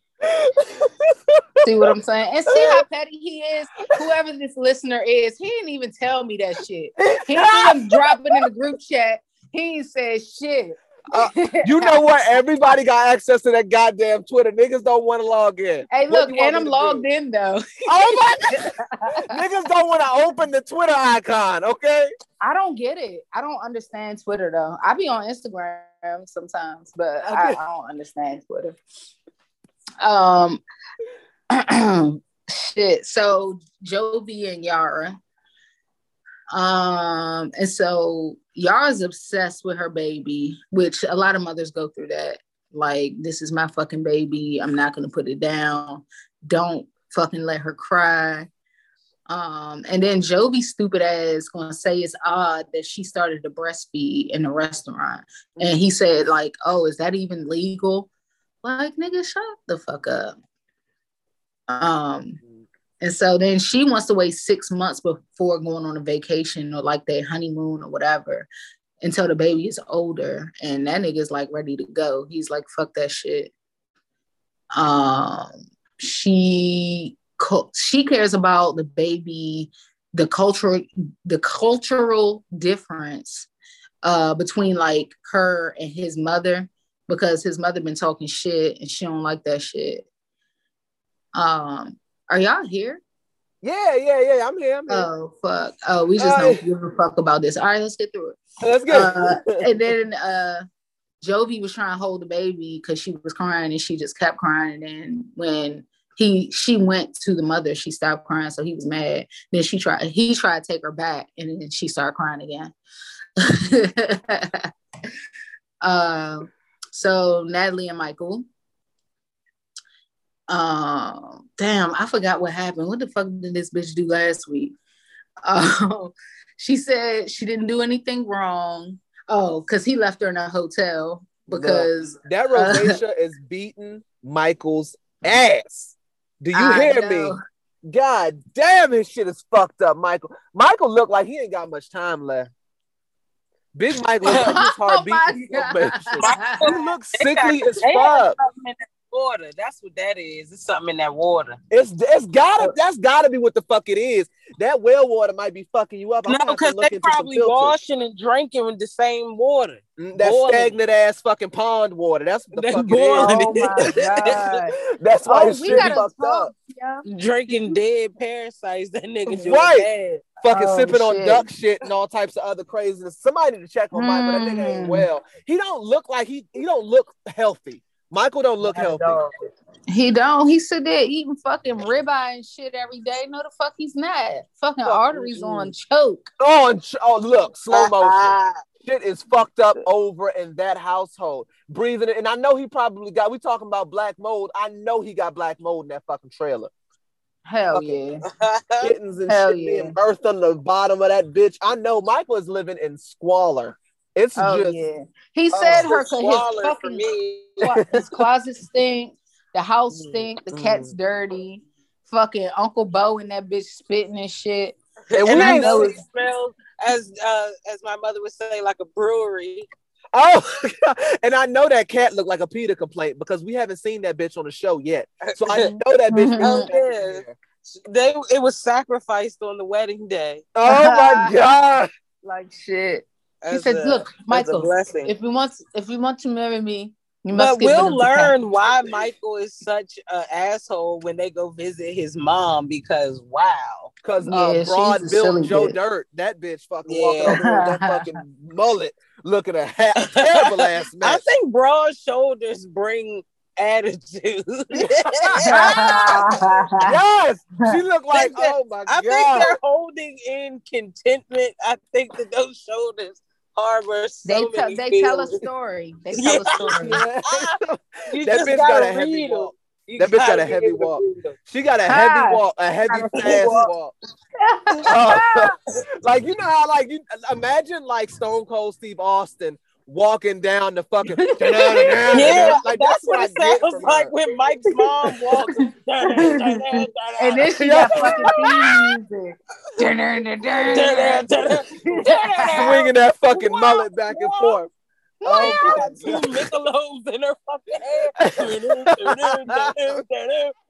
See what I'm saying? And see how petty he is. Whoever this listener is, he didn't even tell me that shit. He didn't even drop it in the group chat. He said shit. Uh, You know what? Everybody got access to that goddamn Twitter. Niggas don't want to log in. Hey, look, and I'm logged do? in though. Oh my god. Niggas don't want to open the Twitter icon, okay? I don't get it. I don't understand Twitter though. I be on Instagram sometimes, but I, I don't understand Twitter. Um, shit. So Jovi and Yara. Um, and so Yara's obsessed with her baby, which a lot of mothers go through that. Like, this is my fucking baby. I'm not gonna put it down. Don't fucking let her cry. Um, and then Jovi stupid ass gonna say it's odd that she started to breastfeed in a restaurant. And he said, like, oh, is that even legal? Like, nigga, shut the fuck up. Um, and so then she wants to wait six months before going on a vacation or like their honeymoon or whatever until the baby is older. And that nigga's like ready to go. He's like, fuck that shit. Um, she she cares about the baby, the cultural the cultural difference uh between like her and his mother because his mother been talking shit and she don't like that shit. Um, are y'all here? Yeah, yeah, yeah. I'm here. I'm here. Oh fuck! Oh, we just Uh, don't give a fuck about this. All right, let's get through it. That's good. Uh, and then uh, Jovi was trying to hold the baby because she was crying and she just kept crying. And then when he she went to the mother, she stopped crying, so he was mad. Then she tried he tried to take her back, and then she started crying again. um, so Natalie and Michael. Um, damn, I forgot what happened. What the fuck did this bitch do last week? Um, she said she didn't do anything wrong. Oh, because he left her in a hotel because that rosacea is beating Michael's ass. Do you I hear know. me? God damn, his shit is fucked up, Michael. Michael looked like he ain't got much time left. Big Michael looks like his heart Oh my beating. He looks sickly as fuck. Something in that water. That's what that is. It's something in that water. It's it's gotta that's gotta be what the fuck it is. That well water might be fucking you up. I'm No, gonna have to because they into probably washing and drinking with the same water. Mm, That boiling. stagnant ass fucking pond water. That's what the They fuck boiling it Oh my god. is. That's why Oh, his we shit gotta fucked talk, up. yeah. Drinking dead parasites. That nigga doing Right. bad. Fucking Oh, sipping on duck shit and all types of other craziness. Somebody need to check on Michael. That nigga ain't Mm. well. He don't look like he he don't look healthy. Michael don't look healthy. He don't. He sit there eating fucking ribeye and shit every day. No, the fuck he's not. Fucking Fuck arteries you. on choke. Oh, ch- oh, look, slow motion. Ah, shit is fucked up over in that household. Breathing it, and I know he probably got. We talking about black mold. I know he got black mold in that fucking trailer. Hell Fucking- yeah. Kittens and Hell shit being birthed on the bottom of that bitch. I know Michael is living in squalor. It's Oh just yeah. He Oh, said It's her a his fucking me. clo- his closet stink, the house Mm, stink, the mm. cat's dirty. Fucking Uncle Bo and that bitch spitting and shit. And we And I know it smells as uh, as my mother would say, like a brewery. oh, and I know that cat looked like a PETA complaint because we haven't seen that bitch on the show yet. So I know that bitch. Oh, yeah. They it was sacrificed on the wedding day. Oh my god! Like shit. He as said, a- "Look, Michael, if you want, if you want to marry me, you must but we'll rid cat." learn why Michael is such an asshole when they go visit his mom because wow. Because Yeah, uh, broad built Joe bitch. Dirt, that bitch fucking Yeah. walking over with that fucking mullet, looking a ha- terrible ass I think broad shoulders bring attitude. yes, she looked like, oh my god. I think they're holding in contentment. I think that those shoulders harbor so they tell many they tell a story. They tell a story. You that just bitch gotta got a heavy read 'em. walk. You That bitch got a heavy walk. She got a Ah, heavy walk, a heavy fast walk. walk. Oh, like you know how like you imagine like Stone Cold Steve Austin walking down the fucking Yeah, like that's what I it get sounds like her. when Mike's mom walks. And then she got fucking theme music. Swinging that fucking mullet back and forth. Oh, Oh got two Michelobs in her fucking hair.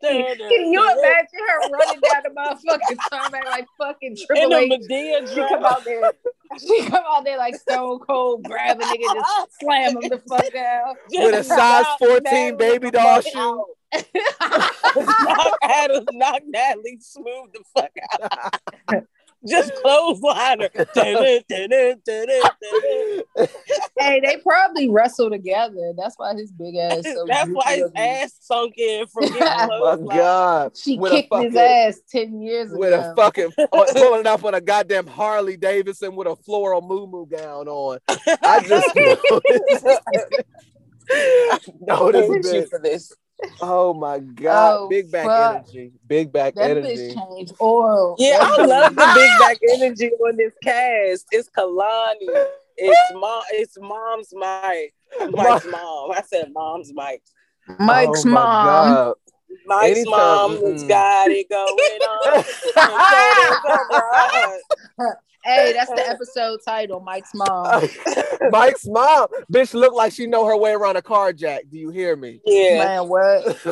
Can you imagine her running down the motherfucking tarmac like fucking In Triple the H? Medea She come out there. She come out there like Stone Cold, grab a nigga, just slam him the fuck out. With a size 14 baby doll shoe. knock Adams, knock Natalie smooth the fuck out. Just clothesline her. Hey, they probably wrestle together. That's why his big ass. So That's why his droopy. ass sunk in from getting Oh my god. She With a kicked his ass ten years With ago. Uh, with a fucking pulling up on a goddamn Harley Davidson with a floral moo gown on. I just noticed Hit you for this. Oh my god. Oh, Big back fuck. energy. Big back that energy. bitch changed oil. Yeah, I love the big back energy on this cast. It's Kalani. It's mom. It's mom's Mike. Mike's mom. I said mom's Mike. Mike's Oh my mom. God. Mike's Anytime. mom has got it going on. Hey, that's the episode title. Mike's mom. Mike's mom, bitch, look like she know her way around a car jack. Do you hear me? yeah, Man, what?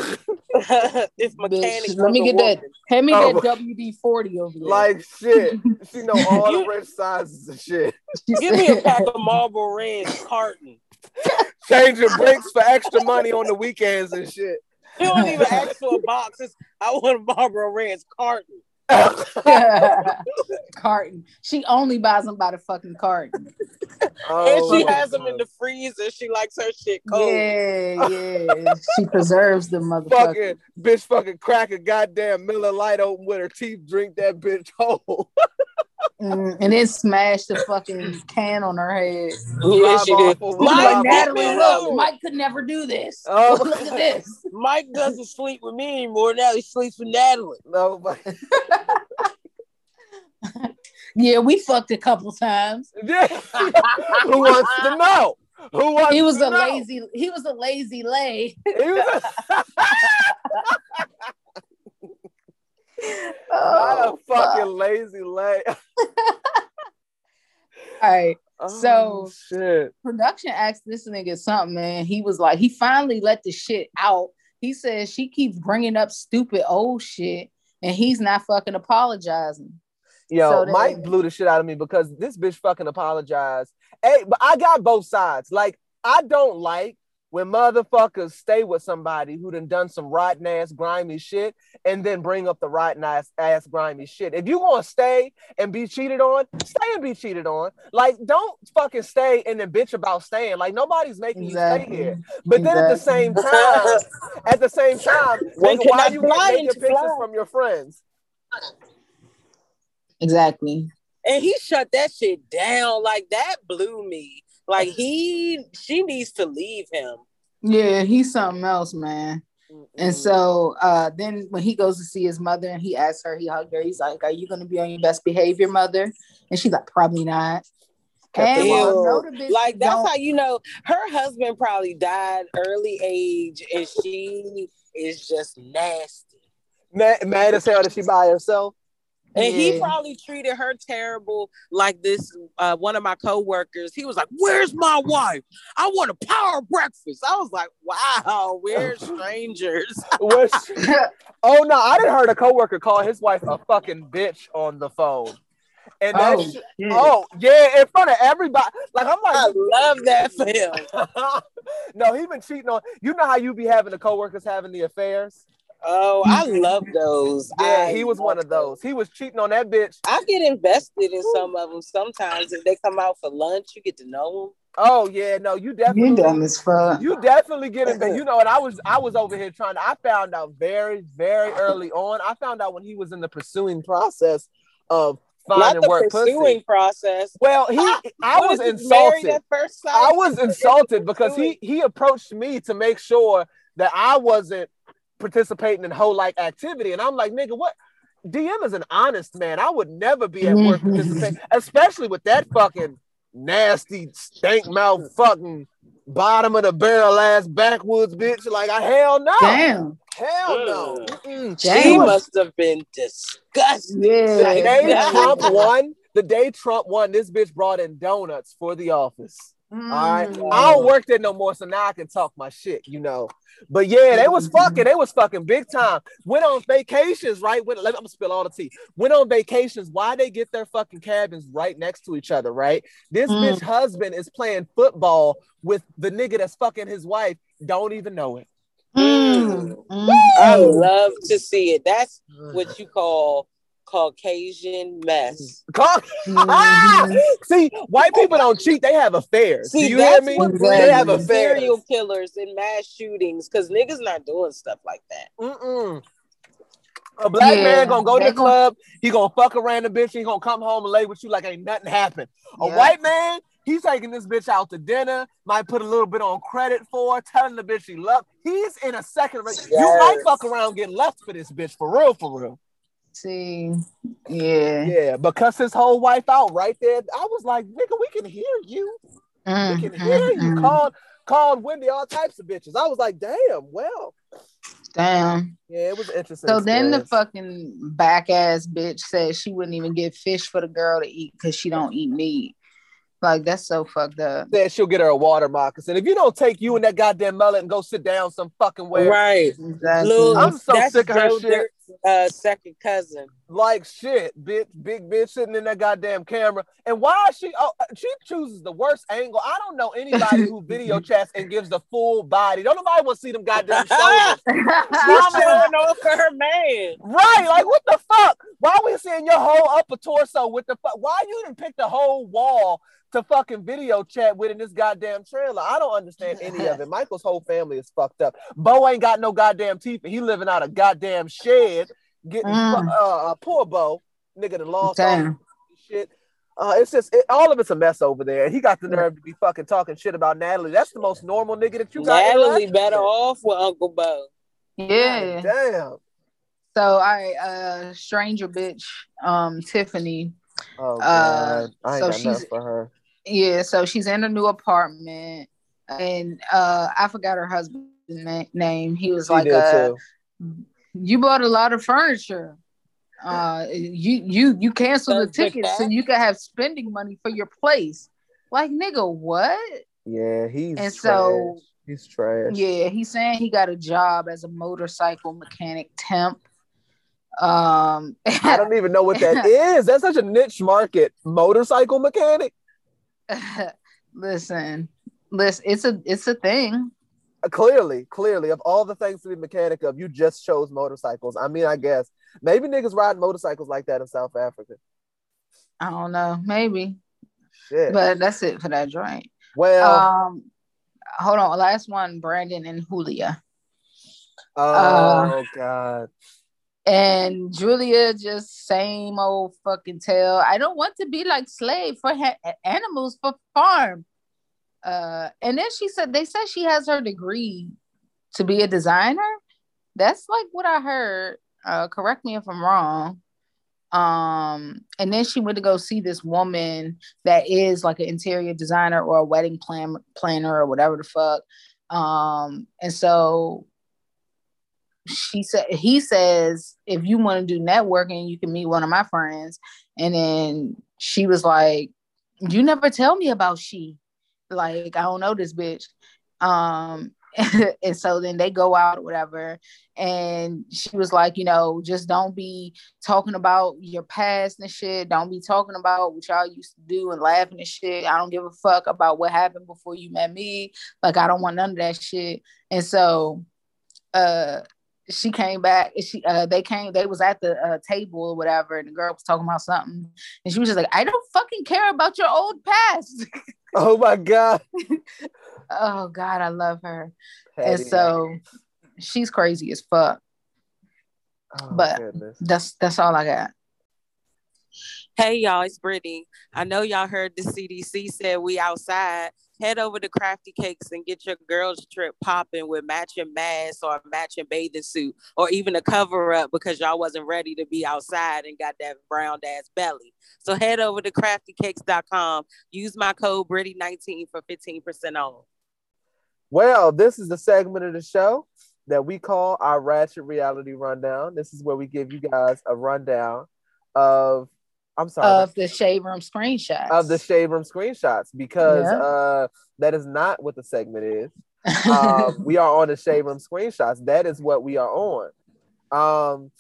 if mechanic. Bitch, let me was a get that. woman. Hand me Oh, that WD forty over there. like shit. She know all the wrist sizes and shit. Give me a pack of Marlboro Reds carton. Changing brakes for extra money on the weekends and shit. You don't even ask for a box. It's, I want a Marlboro Reds carton. carton. She only buys them by the fucking carton. Oh and she my has them in the freezer. She likes her shit cold. Yeah, yeah. She preserves the motherfucker. fucking bitch fucking crack a goddamn Miller Lite open with her teeth, drink that bitch whole. Mm, and then smash the fucking can on her head. Yeah, she did. Mike, Like Natalie, look, Mike could never do this. Oh. look at this. Mike doesn't sleep with me anymore. Now he sleeps with Natalie. No, but Yeah, we fucked a couple times. yeah. Who wants to know? Who wants to know? He was to a know? lazy. He was a lazy lay. He was a- Oh, fucking lazy leg. All right. Oh, So- shit. Production asked this nigga something, man. he was like, he finally let the shit out. He says she keeps bringing up stupid old shit, and he's not fucking apologizing. Yo, So Mike blew the shit out of me because this bitch fucking apologized. Hey, but I got both sides. Like, I don't like when motherfuckers stay with somebody who done done some rotten ass grimy shit and then bring up the rotten ass ass grimy shit. If you want to stay and be cheated on, stay and be cheated on. Like, don't fucking stay and then bitch about staying. Like, nobody's making you stay here. But then at the same time, at the same time, One nigga, why cannot you fly get pictures fly. from your friends? Exactly. And he shut that shit down. Like that blew me. Like he she needs to leave him. Yeah, he's something else, man. And so uh, then when he goes to see his mother and he asks her, he hugged her, he's like, Are you gonna be on your best behavior, mother? And she's like, Probably not. Kept And it. Ew. know the bitch Like that's don't- how you know her husband probably died early age and she is just nasty. Mad, mad as hell that she by herself. And he probably treated her terrible. Like this, uh, one of my coworkers, he was like, "Where's my wife? I want a power breakfast." I was like, "Wow, we're strangers." Oh no, I didn't heard a coworker call his wife a fucking bitch on the phone. And that Oh, shit- shit. oh yeah, in front of everybody. Like I'm like, I love that for him. no, he been cheating on. You know how you be having the coworkers having the affairs? Oh, I love those. Yeah, I he was one of those. He was cheating on that bitch. I get invested in some of them sometimes. If they come out for lunch, you get to know them. Oh yeah, no, you definitely You definitely dumb as fuck. You definitely get it, you know what? I was I was over here trying to. I found out very very early on. I found out when he was in the pursuing process of them. Not finding the work pursuing pussy. process. Well, he ah, I What was is insulted. at first sight? I was insulted because he he approached me to make sure that I wasn't participating in whole like activity. And I'm like, nigga, what? DM is an honest man. I would never be at work participating, especially with that fucking nasty stank mouth fucking bottom of the barrel ass backwoods bitch. Like, I hell no. Damn. Hell no. She Damn. must have been disgusting. The day Trump won, the day Trump won, this bitch brought in donuts for the office. All right. Mm. I don't work there no more, so now I can talk my shit, you know. But yeah, they was fucking, they was fucking big time. Went on vacations, right? Went, let me, I'm gonna spill all the tea. Went on vacations. Why they get their fucking cabins right next to each other, right? This Mm. bitch husband is playing football with the nigga that's fucking his wife. Don't even know it. Mm. I Mm. love to see it. That's what you call Caucasian mess. Call- Mhm. See, white people don't cheat; they have affairs. See, Do you hear that's me? what Exactly. They have brings affairs. serial killers and mass shootings because niggas not doing stuff like that. Mm-mm. A black Yeah, man gonna go to the club. He gonna fuck a random bitch. He gonna come home and lay with you like ain't nothing happened. A Yeah. white man, he's taking this bitch out to dinner. Might put a little bit on credit for telling the bitch he love. He's in a second. You might fuck around get left for this bitch for real, for real. See, yeah. Yeah, because his whole wife out right there. I was like, nigga, we can hear you. We Mm, can hear you. mm, mm. Called called Wendy all types of bitches. I was like, damn. Well, Damn. yeah, it was interesting. So then the fucking back ass bitch said she wouldn't even get fish for the girl to eat because she don't eat meat. Like that's so fucked up. said she'll get her a water moccasin. If you don't take you and that goddamn mullet and go sit down some fucking way. Right. Exactly. Lil, I'm so that's sick of her shit. Dirt's uh, second cousin. like shit, bitch, big bitch sitting in that goddamn camera. And why is she? Oh, she chooses the worst angle. I don't know anybody who video chats and gives the full body. Don't nobody want to see them goddamn shoulders. She's showing off for her man. Right, like what the fuck? Why we seeing your whole upper torso with the fuck? Why you didn't pick the whole wall to fucking video chat with in this goddamn trailer? I don't understand any of it. Michael's whole family is fucked up. Bo ain't got no goddamn teeth, and he living out a goddamn shed. Getting Mm. uh, uh, poor Bo, nigga, that lost all Damn. shit. Uh, it's just it, all of it's a mess over there. And he got the nerve to be fucking talking shit about Natalie. That's the most normal nigga that you got. Natalie better off with Uncle Bo. Yeah. Damn. So I uh stranger bitch, um, Tiffany. Oh Uh, god, I ain't so got she's- for her. Yeah, so she's in a new apartment, and uh I forgot her husband's na- name. He was She like, did uh, too. "You bought a lot of furniture. Uh, you you you canceled the Does the tickets so you could have spending money for your place." Like, nigga, what? Yeah, he's And trash. so- he's trash. Yeah, he's saying he got a job as a motorcycle mechanic temp. Um, I don't even know what that is. That's such a niche market. Motorcycle mechanic. listen, listen, it's a it's a thing. Clearly, clearly, of all the things to be mechanic of, you just chose motorcycles. I mean, I guess maybe niggas riding motorcycles like that in South Africa. I don't know, maybe, Shit. but that's it for that joint. well, Um, hold on, last one, Brandon and Julia, oh uh, god. and Julia just same old fucking tale. I don't want to be like slave for ha- animals for farm. Uh, and then she said they said she has her degree to be a designer. That's like what I heard. Uh, correct me if I'm wrong. Um, and then she went to go see this woman that is like an interior designer or a wedding plan planner or whatever the fuck. Um, and so she said he says if you want to do networking, you can meet one of my friends. And then she was like, You never tell me about she. Like, I don't know this bitch. Um, and so then they go out or whatever. And she was like, you know, just don't be talking about your past and shit. Don't be talking about what y'all used to do and laughing and shit. I don't give a fuck about what happened before you met me. Like, I don't want none of that shit. And so uh she came back she uh they came they was at the uh, table or whatever and the girl was talking about something and she was just like i don't fucking care about your old past Oh my god. oh god i love her Patty. and so she's crazy as fuck Oh, but- goodness. that's that's all i got Hey y'all, it's Brittany. I know y'all heard the CDC said we outside, head over to Crafty Cakes and get your girls trip popping with matching masks or matching bathing suit or even a cover up because y'all wasn't ready to be outside and got that brown ass belly. So head over to craftycakes.com. Use my code Britty19 for 15% off. Well, this is the segment of the show that we call our Ratchet Reality Rundown. This is where we give you guys a rundown of I'm sorry Of the shade room screenshots. of the shade room screenshots because Yeah. uh that is not what the segment is. Um, we are on the shade room screenshots. That is what we are on. Um,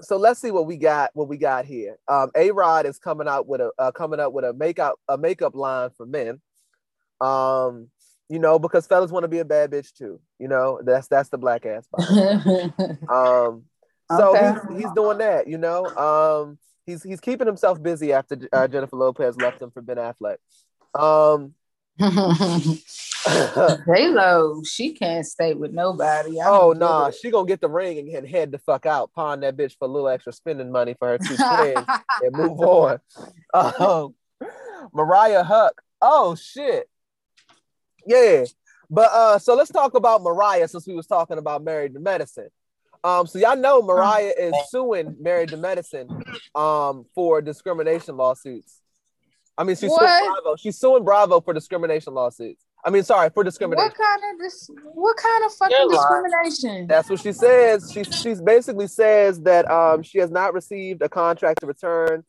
so let's see what we got. What we got here. Um, A-Rod is coming out with a uh, coming up with a makeup a makeup line for men. Um, you know, because fellas want to be a bad bitch too. You know, that's that's the black ass. Um, so Okay. he's, he's doing that, you know. Um, he's he's keeping himself busy after uh, Jennifer Lopez left him for Ben Affleck. Um, J Lo, she can't stay with nobody. I oh nah, she gonna get the ring and- head the fuck out, pawn that bitch for a little extra spending money for her two kids and move on. Um, Mariah Huq. Oh shit. Yeah. But uh, so let's talk about Mariah since we was talking about Married to Medicine. Um, so y'all know Mariah is suing Married to Medicine um for discrimination lawsuits. I mean, she's suing Bravo. She's suing Bravo for discrimination lawsuits. I mean, sorry, for discrimination. What kind of this? What kind of fucking You're discrimination? That's what she says. She she's basically says that um she has not received a contract to return,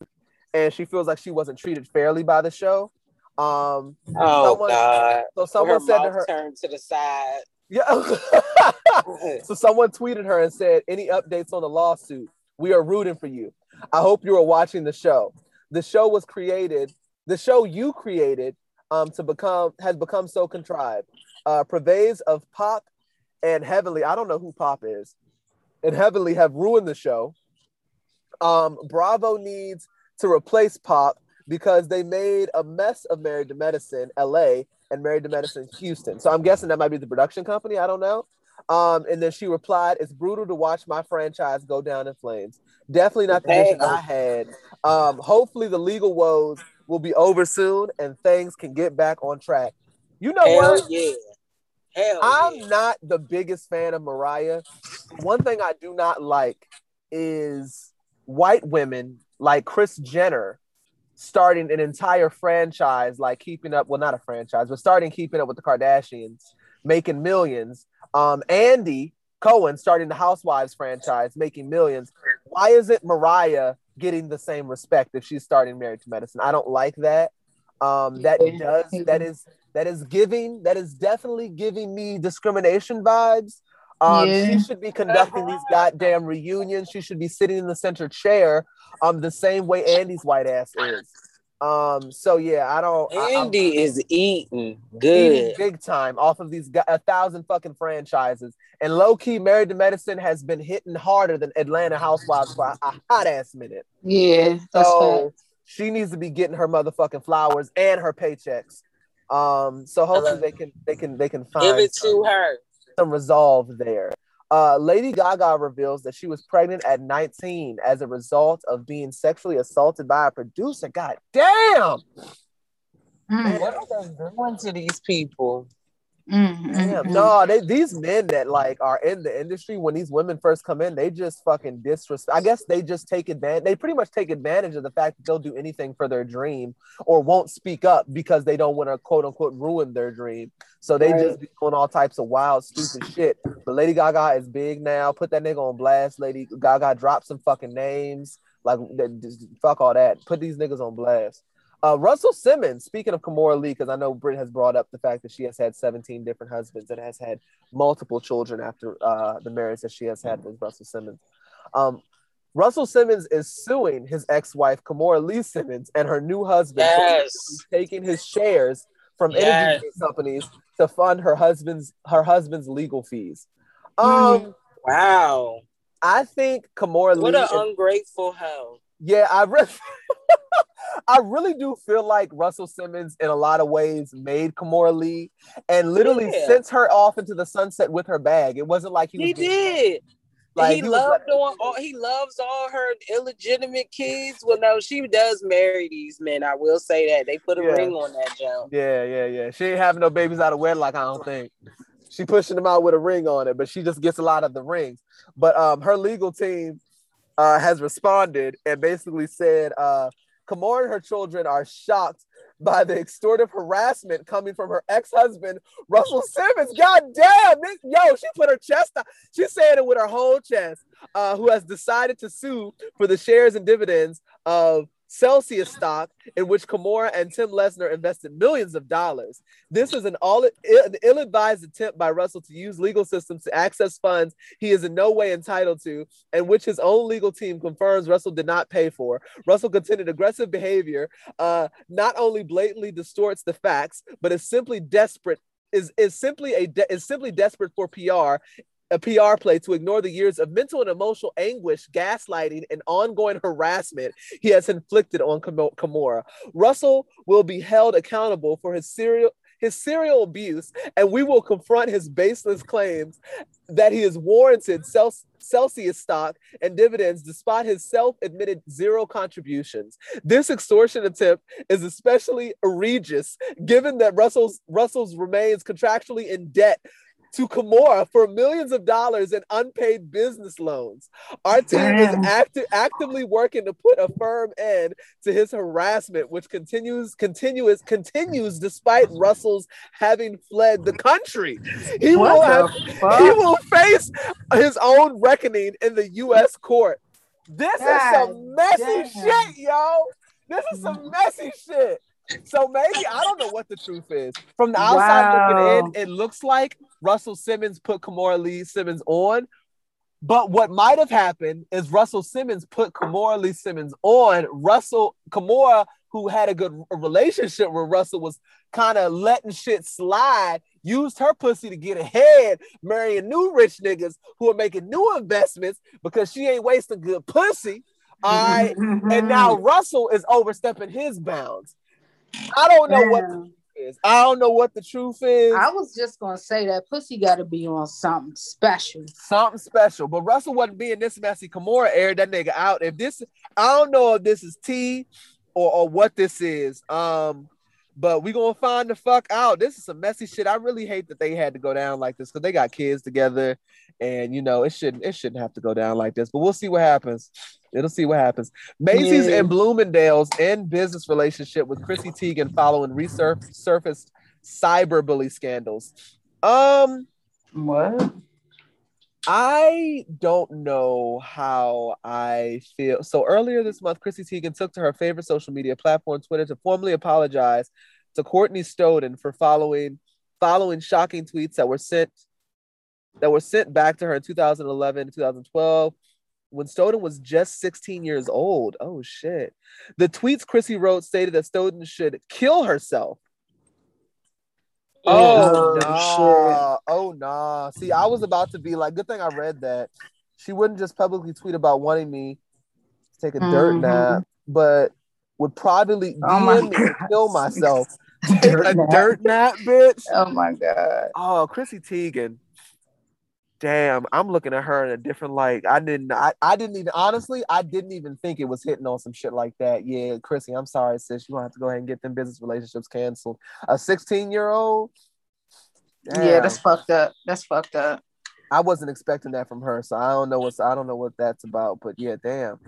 and she feels like she wasn't treated fairly by the show. Um, Oh Someone- God. so someone her said to her, turned to the side. Yeah. so someone tweeted her and said, "Any updates on the lawsuit? We are rooting for you. I hope you are watching the show. The show was created. The show you created um to become has become so contrived. Uh, purveyors of pop and heavily. I don't know who pop is, and heavily have ruined the show. Um, Bravo needs to replace pop because they made a mess of Married to Medicine, LA, and Married to Medicine, Houston. So I'm guessing that might be the production company. I don't know. Um, and then she replied, "It's brutal to watch my franchise go down in flames. Definitely not the vision I had. Um, hopefully the legal woes will be over soon and things can get back on track. You know Hell what? yeah. Hell I'm yeah. not the biggest fan of Mariah. One thing I do not like is white women like Chris Jenner starting an entire franchise, like keeping up, well, not a franchise, but starting keeping up with the Kardashians, making millions. Um, Andy Cohen starting the Housewives franchise, making millions. Why isn't Mariah getting the same respect if she's starting Married to Medicine? I don't like that. Um, that does that is that is giving that is definitely giving me discrimination vibes. Um, Yeah. she should be conducting these goddamn reunions. She should be sitting in the center chair, um, the same way Andy's white ass is. Um, so yeah, I don't. I- Andy is eating eating good. big time off of these a thousand fucking franchises. And low key, Married to Medicine has been hitting harder than Atlanta Housewives for a, a hot ass minute. Yeah, that's So she needs to be getting her motherfucking flowers and her paychecks. Um, so hopefully they can they can they can find Give it to her. Some resolve there. Uh, Lady Gaga reveals that she was pregnant at 19 as a result of being sexually assaulted by a producer. God damn! Mm, What are they doing to these people? Mm, mm, Damn, no, they these men that like are in the industry when these women first come in, they just fucking disrespect. I guess they just take advantage. They pretty much take advantage of the fact that they'll do anything for their dream or won't speak up because they don't want to quote unquote ruin their dream. So they just be doing all types of wild, stupid shit. But Lady Gaga is big now. Put that nigga on blast. Lady Gaga drop some fucking names. Like fuck all that. Put these niggas on blast. Uh, Russell Simmons, speaking of Kimora Lee, because I know Britt has brought up the fact that she has had 17 different husbands and has had multiple children after uh, the marriage that she has had with Russell Simmons. Um, Russell Simmons is suing his ex-wife Kimora Lee Simmons and her new husband for Yes. taking his shares from Yes. energy companies to fund her husband's her husband's legal fees. Um, Wow. I think Kimora What Lee. What an ungrateful hoe. Yeah, I really, I really do feel like Russell Simmons, in a lot of ways, made Kimora Lee, and literally Yeah. sent her off into the sunset with her bag. It wasn't like he was. He did. Like he, was loved like- all he loves all her illegitimate kids. Well, no, she does marry these men. I will say that they put a Yeah. ring on that jump. Yeah, yeah, yeah. She ain't having no babies out of wedlock, I don't think. She pushing them out with a ring on it, but she just gets a lot of the rings. But um her legal team uh has responded and basically said uh Kimora and her children are shocked by the extortive harassment coming from her ex-husband, Russell Simmons. God damn, this, yo, she put her chest out. She's saying it with her whole chest, uh, who has decided to sue for the shares and dividends of Celsius stock in which Kimora and Tim Leissner invested millions of dollars. This is an all an ill-advised attempt by Russell to use legal systems to access funds he is in no way entitled to, and which his own legal team confirms Russell did not pay for. Russell continued aggressive behavior uh, not only blatantly distorts the facts, but is simply desperate. Is, is simply a de- is simply desperate for PR a PR play to ignore the years of mental and emotional anguish, gaslighting, and ongoing harassment he has inflicted on Kamo- Kimora. Russell will be held accountable for his serial his serial abuse, and we will confront his baseless claims that he has warranted Cel- Celsius stock and dividends despite his self-admitted zero contributions. This extortion attempt is especially egregious given that Russell's Russell's remains contractually in debt to Kimora for millions of dollars in unpaid business loans. Our team Damn. is acti- actively working to put a firm end to his harassment, which continues continuous continues despite Russell's having fled the country. He will have, he will face his own reckoning in the U.S. court. This is some messy damn. shit, yo. This is some mm. messy shit. So maybe I don't know what the truth is. From the outside Wow. looking in, it looks like Russell Simmons put Kimora Lee Simmons on. But what might have happened is Russell Simmons put Kimora Lee Simmons on. Russell Kimora, who had a good relationship with Russell, was kind of letting shit slide, used her pussy to get ahead, marrying new rich niggas who are making new investments because she ain't wasting good pussy. All right. And now Russell is overstepping his bounds. I don't know what the truth is. I don't know what the truth is. I was just gonna say that pussy got to be on something special. Something special. But Russell wasn't being this messy. Kimora aired that nigga out. If this, I don't know if this is tea or, or what this is. Um, but we gonna find the fuck out. This is some messy shit. I really hate that they had to go down like this because they got kids together, and you know it shouldn't it shouldn't have to go down like this. But we'll see what happens. It'll see what happens. Macy's Yeah. and Bloomingdale's in business relationship with Chrissy Teigen following resurfaced cyberbully scandals. Um, What? I don't know how I feel. So earlier this month, Chrissy Teigen took to her favorite social media platform, Twitter, to formally apologize to Courtney Stodden for following following shocking tweets that were sent that were sent back to her in 2011 2012 when Stodden was just 16 years old. Oh shit. The tweets Chrissy wrote stated that Stodden should kill herself. Oh, Oh, nah. Oh nah. See, I was about to be like, good thing I read that. She wouldn't just publicly tweet about wanting me to take a dirt Mhm. nap, but would privately Oh my DM me to kill myself. Dirt a nap. dirt nap, bitch. Oh my god. Oh, Chrissy Teigen. Damn, I'm looking at her in a different light. I didn't I, I didn't even honestly, I didn't even think it was hitting on some shit like that. Yeah, Chrissy, I'm sorry, sis. You're gonna have to go ahead and get them business relationships canceled. A 16 year old. Yeah, that's fucked up. That's fucked up. I wasn't expecting that from her, so I don't know what's I don't know what that's about. But yeah, damn.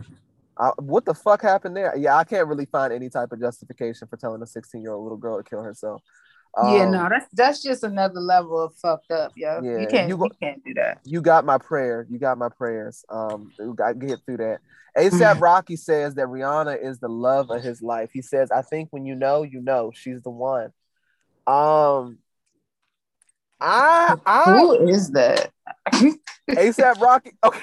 I, what the fuck happened there? Yeah, I can't really find any type of justification for telling a 16 year old little girl to kill herself. Yeah, Um, no, that's that's just another level of fucked up, yo. Yeah, you can't you you, can't do that. you got my prayer. You got my prayers. Um, we got get through that. ASAP Rocky says that Rihanna is the love of his life. He says, "I think when you know, you know, she's the one." Um, I, I, Who is that? ASAP Rocky. Okay,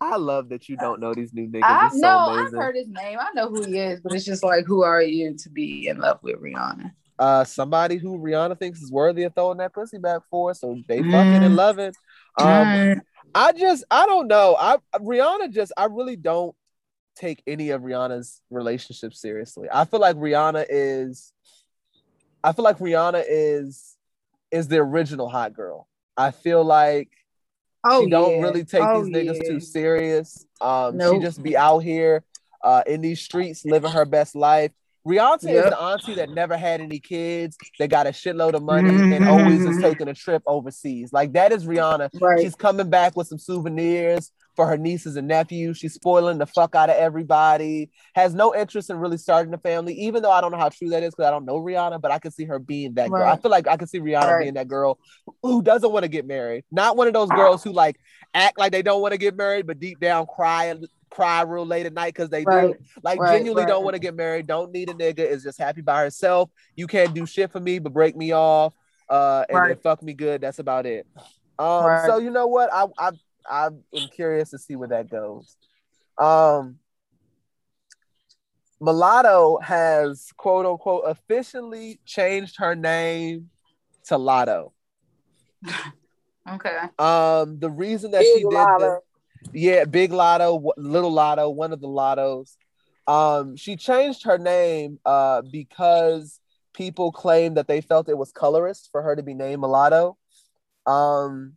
I love that you don't know these new niggas. I It's so know I've heard his name. I know who he is, but it's just like, who are you to be in love with Rihanna? Uh somebody who Rihanna thinks is worthy of throwing that pussy back for, so they fucking Mm. and loving. Um, Mm, I just I don't know. I Rihanna just I really don't take any of Rihanna's relationships seriously. I feel like Rihanna is I feel like Rihanna is is the original hot girl. I feel like Oh, she don't yeah. really take Oh, these niggas yeah. too serious. Um, Nope. she just be out here uh, in these streets living her best life. Rihanna is Yep. the auntie that never had any kids, that got a shitload of money and mm-hmm. always is taking a trip overseas. Like that is Rihanna. Right. She's coming back with some souvenirs for her nieces and nephews. She's spoiling the fuck out of everybody. Has no interest in really starting a family, even though I don't know how true that is because I don't know Rihanna, but I can see her being that girl. I feel like I can see Rihanna Right. being that girl who doesn't want to get married. Not one of those girls who like act like they don't want to get married, but deep down cry cry real late at night because they Right. do. Like Right, genuinely don't want to get married, don't need a nigga, is just happy by herself. You can't do shit for me but break me off. Uh and then fuck me good. That's about it. Um Right. so you know what? I I I am curious to see where that goes. Um Mulatto has quote unquote officially changed her name to Latto. Okay. Um, the reason that Big she did Latto. this, yeah, Big Latto, Little Latto, one of the Lattos. Um, she changed her name uh because people claimed that they felt it was colorist for her to be named Mulatto. Um,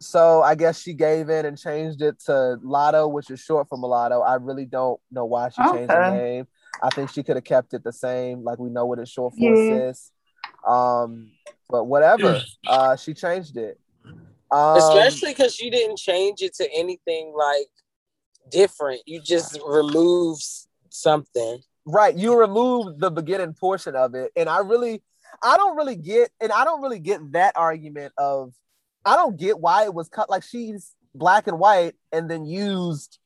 so I guess she gave in and changed it to Latto, which is short for mulatto. I really don't know why she changed the Okay. name. I think she could have kept it the same, like we know what it's short for, Yeah. sis. Um, but whatever. Uh, she changed it. Um, Especially because you didn't change it to anything like different. You just removed something. right. You remove the beginning portion of it, and I really, I don't really get, and I don't really get that argument of, I don't get why it was cut like she's black and white and then used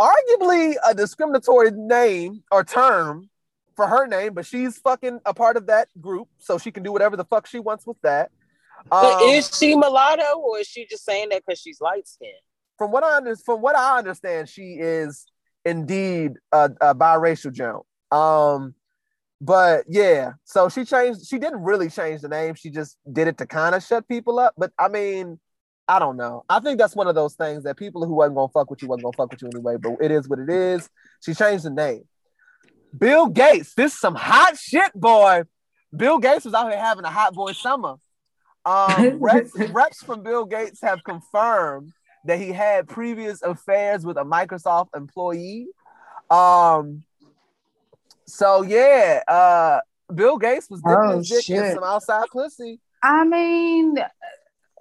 arguably a discriminatory name or term for her name, but she's fucking a part of that group, so she can do whatever the fuck she wants with that. Um, is she mulatto or is she just saying that because she's light skinned? from what I under, from what I understand, she is indeed a, a biracial jump. Um, but yeah, so she changed. She didn't really change the name. She just did it to kind of shut people up. But I mean, I don't know. I think that's one of those things that people who wasn't gonna fuck with you wasn't gonna fuck with you anyway. But it is what it is. She changed the name. Bill Gates. This is some hot shit, boy. Bill Gates was out here having a hot boy summer. Um, reps, reps from Bill Gates have confirmed that he had previous affairs with a Microsoft employee. Um, so yeah, uh, Bill Gates was dipping Oh, his dick in some outside pussy. I mean,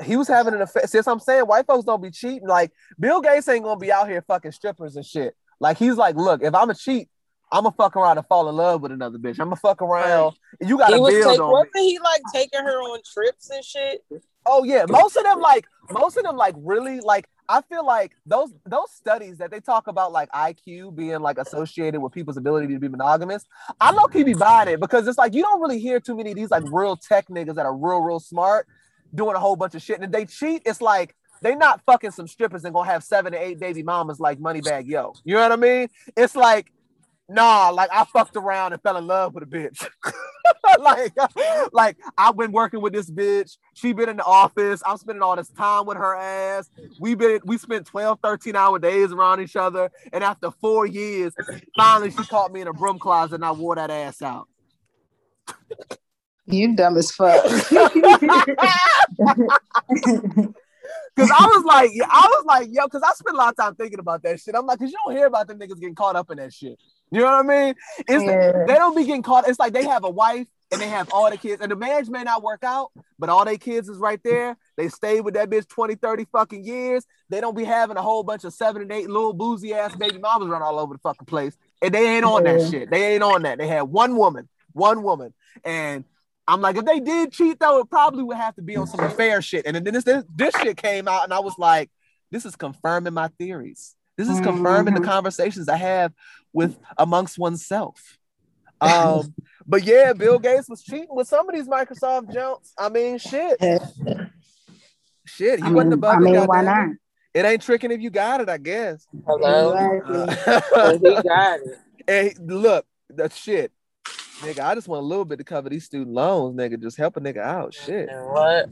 He was having an affair. Since I'm saying white folks don't be cheating, like Bill Gates ain't gonna be out here fucking strippers and shit. Like he's like, look, if I'm a cheat, I'm gonna fuck around and fall in love with another bitch. I'm gonna fuck around. And You got He was build take, on me. wasn't he like taking her on trips and shit? Oh yeah, most of them like most of them like really like I feel like those those studies that they talk about like IQ being like associated with people's ability to be monogamous. I low key be buying it because it's like you don't really hear too many of these like real tech niggas that are real real smart doing a whole bunch of shit and if they cheat. It's like they not fucking some strippers and gonna have seven to eight baby mamas like Moneybagg Yo. You know what I mean? It's like nah, like I fucked around and fell in love with a bitch. like, like I've been working with this bitch. She been in the office. I'm spending all this time with her ass. We been we spent 12, 13 hour days around each other. And after four years, finally she caught me in a broom closet and I wore that ass out. you dumb as fuck. Cause I was like, I was like, yo, cause I spent a lot of time thinking about that shit. I'm like, cause you don't hear about them niggas getting caught up in that shit. You know what I mean? It's Yeah. they don't be getting caught. It's like they have a wife and they have all the kids, and the marriage may not work out, but all their kids is right there. They stay with that bitch 20, 30 fucking years. They don't be having a whole bunch of seven and eight little boozy ass baby mamas run all over the fucking place. And they ain't on that shit. They ain't on that. They had one woman, one woman. And I'm like, if they did cheat, though, it probably would have to be on some affair shit. And then this, this, this shit came out, and I was like, this is confirming my theories. This is confirming the Mhm. conversations I have with amongst oneself. Um, but yeah, Bill Gates was cheating with some of these Microsoft jumps. I mean, shit. Shit, he I wasn't mean, above I it, mean, why not? it. It ain't tricking if you got it, I guess. Hello? Uh, he got it. Hey, look, that shit. Nigga, I just want a little bit to cover these student loans, nigga. Just help a nigga out. Shit. What?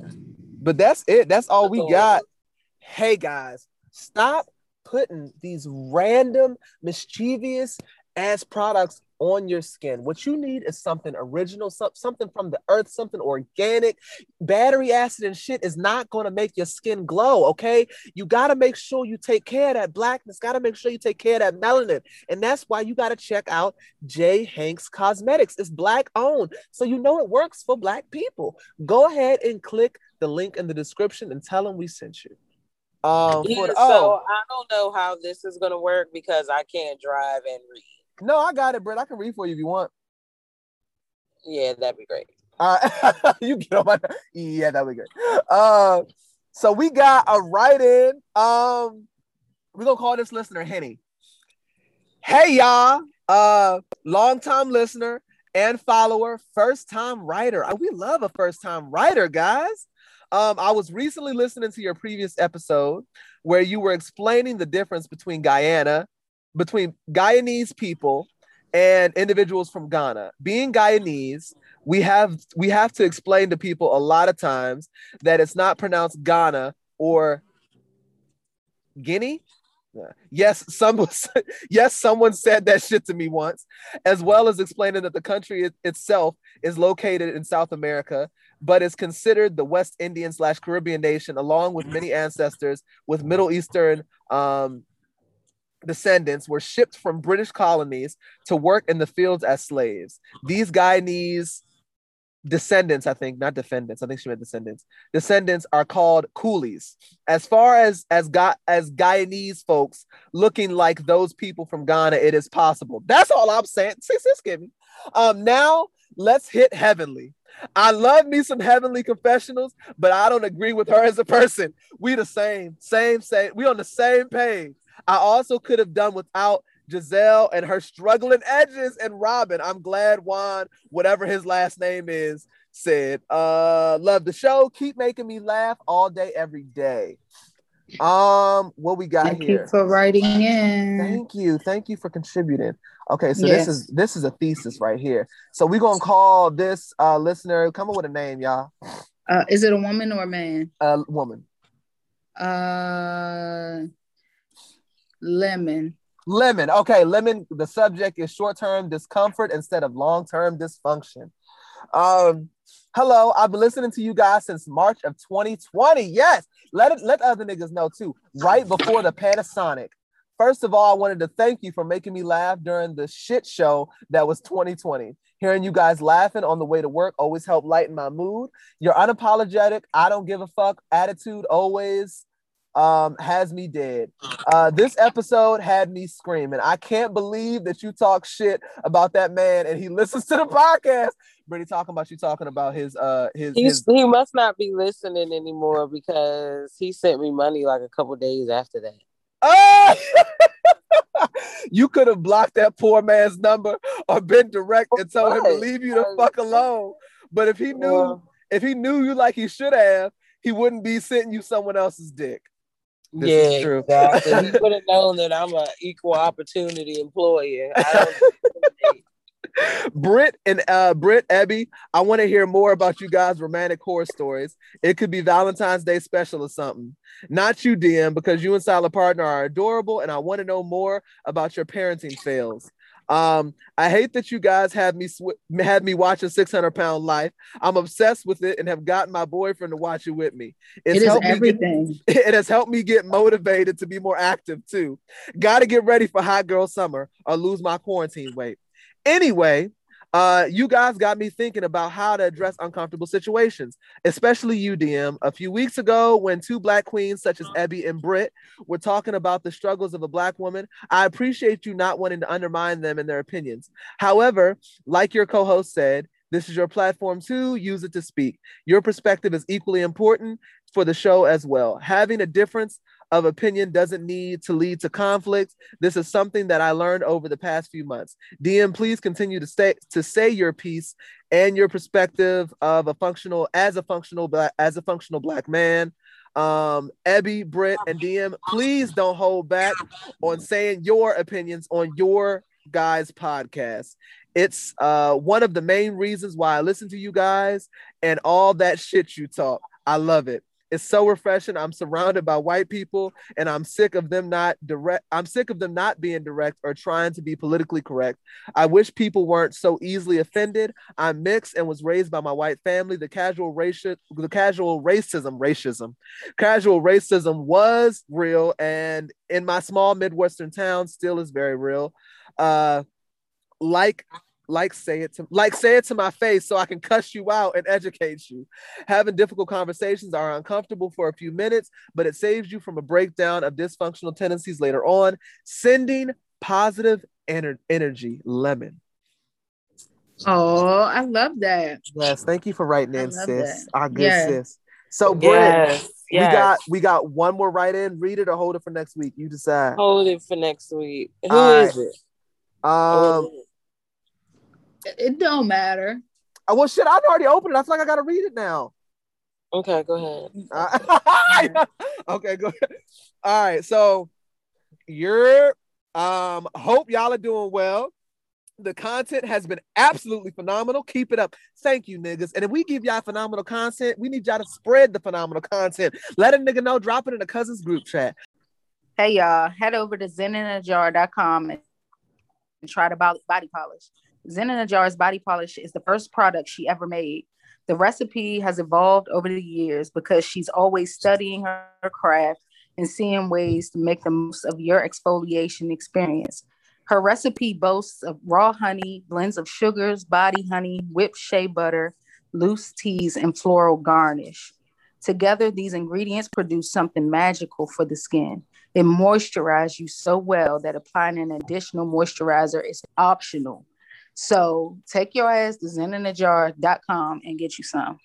But that's it. That's all we got. Hey guys, stop putting these random mischievous ass products on your skin. What you need is something original, something from the earth, something organic. Battery acid and shit is not going to make your skin glow, okay? You got to make sure you take care of that blackness, got to make sure you take care of that melanin. And that's why you got to check out J. Hanks Cosmetics. It's black owned, so you know it works for black people. Go ahead and click the link in the description and tell them we sent you. Um, Yeah, for the- so oh, I don't know how this is gonna work because I can't drive and read. No, I got it, Britt. I can read for you if you want. Yeah, that'd be great. Uh, you get on my yeah, that'd be great. Uh, so we got a write-in. Um, we're gonna call this listener Henny. Hey y'all, uh, long-time listener and follower, first-time writer. Uh, We love a first-time writer, guys. Um, I was recently listening to your previous episode where you were explaining the difference between Guyana, between Guyanese people and individuals from Ghana. Being Guyanese, we have we have to explain to people a lot of times that it's not pronounced Ghana or Guinea. Yes, some yes, someone said that shit to me once, as well as explaining that the country it- itself is located in South America, but is considered the West Indian slash Caribbean nation, along with many ancestors with Middle Eastern um, descendants, were shipped from British colonies to work in the fields as slaves. These Guyanese descendants, I think, not defendants. I think she meant descendants. Descendants are called coolies. As far as as Ga- as Guyanese folks looking like those people from Ghana, it is possible. That's all I'm saying. Sis, sis, give me. Um, now let's hit heavenly. I love me some heavenly confessionals, but I don't agree with her as a person. We the same, same, same. We on the same page. I also could have done without Gizelle and her struggling edges and Robyn. I'm glad Juan, whatever his last name is, said, uh, love the show. Keep making me laugh all day, every day. Um, what we got Thank here? you for writing in. Thank you. Thank you for contributing. Okay, so Yes. this is this is a thesis right here. So we're gonna call this uh listener, come up with a name, y'all. Uh, is it a woman or a man? Uh woman. Uh, lemon. Lemon. Okay, lemon. The subject is short-term discomfort instead of long-term dysfunction. Um, hello, I've been listening to you guys since March of 2020. Yes, let it let other niggas know too. Right before the Panasonic. First of all, I wanted to thank you for making me laugh during the shit show that was 2020. Hearing you guys laughing on the way to work always helped lighten my mood. Your unapologetic, I don't give a fuck attitude always um has me dead. Uh this episode had me screaming. I can't believe that you talk shit about that man and he listens to the podcast. Brittany talking about you talking about his uh his, his he must not be listening anymore because he sent me money like a couple days after that. Oh! you could have blocked that poor man's number or been direct and told him to leave you the fuck alone. But if he knew if he knew you like he should have, he wouldn't be sending you someone else's dick. This yeah, is true. exactly. he would have known that I'm an equal opportunity employer. I don't. Britt and uh Britt Ebby, I want to hear more about you guys' romantic horror stories. It could be Valentine's Day special or something. Not you, DM, because you and Silent Partner are adorable, and I want to know more about your parenting fails. Um, I hate that you guys have me sw- had me watch a 600 pound life. I'm obsessed with it and have gotten my boyfriend to watch it with me. It's It is helped me get- everything. it has helped me get motivated to be more active too. Got to get ready for hot girl summer or lose my quarantine weight. Anyway, uh, you guys got me thinking about how to address uncomfortable situations, especially you, DM. A few weeks ago, when two black queens such as Ebby and Britt were talking about the struggles of a black woman, I appreciate you not wanting to undermine them and their opinions. However, like your co-host said, this is your platform too. Use it to speak. Your perspective is equally important for the show as well. Having a difference of opinion doesn't need to lead to conflicts. This is something that I learned over the past few months. DM, please continue to stay to say your piece and your perspective of a functional as a functional as a functional black man. Um, Ebby, Britt, and DM, please don't hold back on saying your opinions on your guys' podcast. It's uh one of the main reasons why I listen to you guys and all that shit you talk. I love it. Is so refreshing. I'm surrounded by white people and I'm sick of them not direct. I'm sick of them not being direct or trying to be politically correct. I wish people weren't so easily offended. I'm mixed and was raised by my white family. The casual racial, the casual racism, racism, casual racism was real and in my small Midwestern town still is very real. Uh, like like say it to like say it to my face so I can cuss you out and educate you. Having difficult conversations are uncomfortable for a few minutes, but it saves you from a breakdown of dysfunctional tendencies later on. Sending positive ener- energy, lemon. Oh, I love that. Yes, thank you for writing in, love sis. that. Our good Yeah. sis. So, Britt, Yes. we got we got one more write in. Read it or hold it for next week. You decide. hold it for next week. Who All is right. it? Um, It, it don't matter. oh, well, shit, I've already opened it. I feel like I gotta read it now. okay, go ahead. Uh, okay, go ahead. All right, so you're um hope y'all are doing well. The content has been absolutely phenomenal. Keep it up. Thank you, niggas. And if we give y'all phenomenal content, we need y'all to spread the phenomenal content. Let a nigga know, drop it in the cousin's group chat. Hey y'all, head over to zeninajar.com and try the body, body polish. Zen in a Jar's body polish is the first product she ever made. The recipe has evolved over the years because she's always studying her, craft and seeing ways to make the most of your exfoliation experience. Her recipe boasts of raw honey, blends of sugars, body honey, whipped shea butter, loose teas, and floral garnish. Together, these ingredients produce something magical for the skin. It moisturizes you so well that applying an additional moisturizer is optional. So take your ass to zeninajar.com and get you some.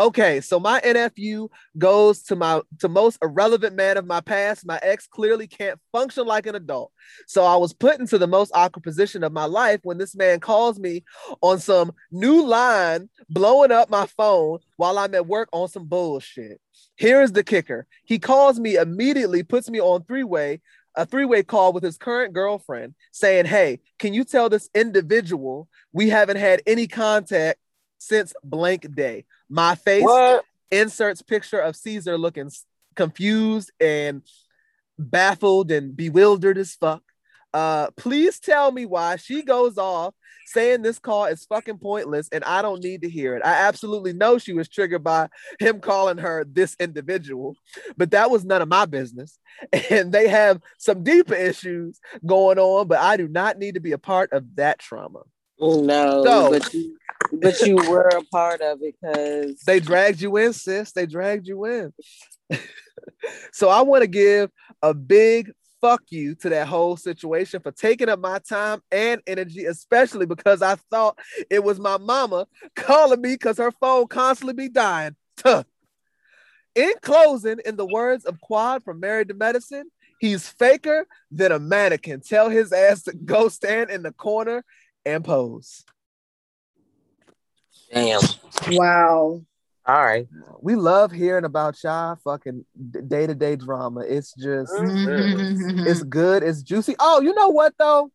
Okay, so my NFU goes to my to most irrelevant man of my past. My ex clearly can't function like an adult. So I was put into the most awkward position of my life when this man calls me on some new line, blowing up my phone while I'm at work on some bullshit. Here's the kicker. He calls me immediately, puts me on three-way, a three-way call with his current girlfriend, saying, Hey, can you tell this individual we haven't had any contact since blank day? My face What? inserts picture of Caesar looking confused and baffled and bewildered as fuck. Uh, please tell me why she goes off saying this call is fucking pointless and I don't need to hear it. I absolutely know she was triggered by him calling her this individual, but that was none of my business. And they have some deeper issues going on, but I do not need to be a part of that trauma. No, So- but you, but you were a part of it because They dragged you in, sis. They dragged you in. so I want to give a big fuck you to that whole situation for taking up my time and energy, especially because I thought it was my mama calling me because her phone constantly be dying. Tuh. In closing, in the words of Quad from Married to Medicine, he's faker than a mannequin. Tell his ass to go stand in the corner and pose. damn. Wow. All right. We love hearing about y'all fucking day to day drama. It's just, Mm-hmm. it's good, it's juicy. Oh, you know what though?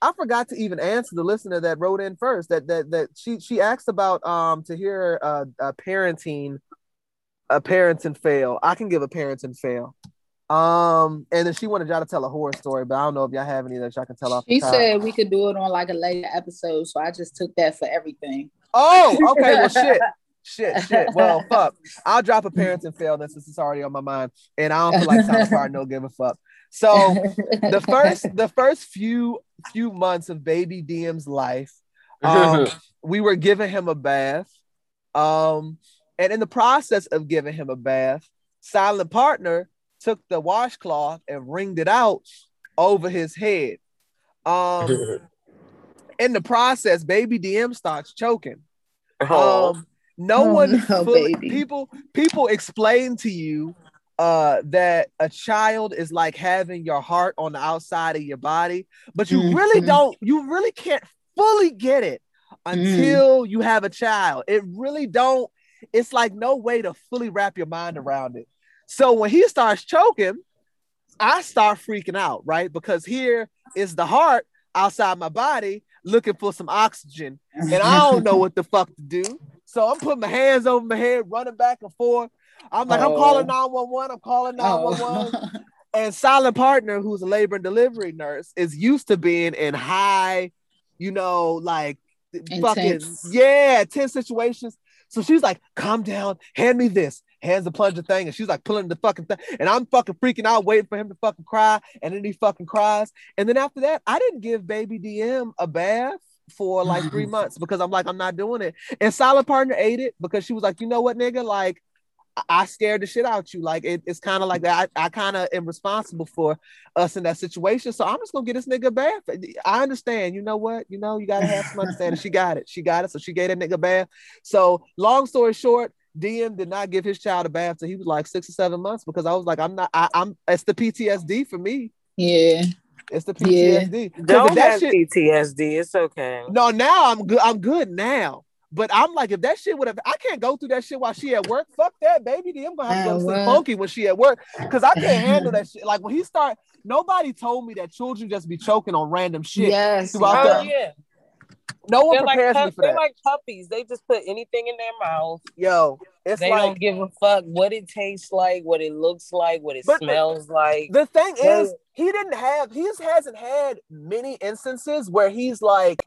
I forgot to even answer the listener that wrote in first. That that that she she asked about um to hear uh, a parenting, a parenting fail. I can give a parenting fail. Um, and then she wanted y'all to tell a horror story, but I don't know if y'all have any that y'all can tell off. the She top. said we could do it on like a later episode, so I just took that for everything. Oh, okay. Well, shit. Shit, shit. Well, fuck. I'll drop a parenting fail then since it's already on my mind. And I don't feel like telling part no give a fuck. So the first the first few few months of baby DM's life, um, we were giving him a bath. Um, and in the process of giving him a bath, silent partner took the washcloth and wringed it out over his head. Um, in the process, baby DM starts choking. Oh, Um, no Oh, one no, fully- people people explain to you uh that a child is like having your heart on the outside of your body, but you really Mhm. don't you really can't fully get it until you have a child. It really don't it's like no way to fully wrap your mind around it. So when he starts choking, I start freaking out, right? Because here is the heart outside my body looking for some oxygen and I don't know what the fuck to do. So I'm putting my hands over my head, running back and forth. I'm like, I'm Oh. calling 911. I'm calling 911. Oh. And silent partner, who's a labor and delivery nurse, is used to being in high, you know, like fucking yeah, tense situations. So she's like, calm down, hand me this. Hands the plunger thing, and she's like pulling the fucking thing, and I'm fucking freaking out, waiting for him to fucking cry, and then he fucking cries. And then after that, I didn't give baby DM a bath for like three months because I'm like, I'm not doing it. And silent partner ate it because she was like, you know what, nigga, like I- I scared the shit out you. Like it, it's kind of like that. I, I kind of am responsible for us in that situation. So I'm just gonna get this nigga a bath. I understand. You know what? You know, you gotta have some understanding. She got it. She got it. So she gave that nigga a bath. So long story short, DM did not give his child a bath till he was like six or seven months because I was like, I'm not. I, I'm. It's the PTSD for me. yeah. It's the Yeah. Don't have shit, PTSD. It's okay. no, now I'm good. I'm good now. But I'm like, if that shit would have, I can't go through that shit while she at work. Fuck that, baby. D, I'm gonna have to go Ah, sleep what? funky when she at work because I can't handle that shit. Like when he start, nobody told me that children just be choking on random shit. Yes. throughout yeah. Oh yeah, No one they're like prepares me pup- for they're that. like puppies. They just put anything in their mouth. Yo, it's they like don't give a fuck what it tastes like, what it looks like, what it But the- smells like. the thing Yeah. is, he didn't have, he just hasn't had many instances where he's like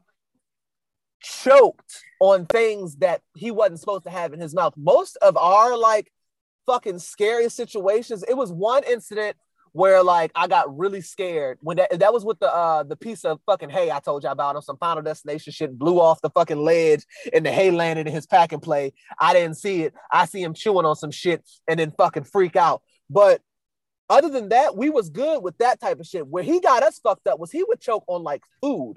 choked on things that he wasn't supposed to have in his mouth. Most of our like fucking scary situations, it was one incident where like I got really scared when that that was with the uh the piece of fucking hay I told you all about on some final destination shit blew off the fucking ledge and the hay landed in his pack and play. I didn't see it. I see him chewing on some shit and then fucking freak out. But other than that, we was good with that type of shit. Where he got us fucked up was he would choke on like food.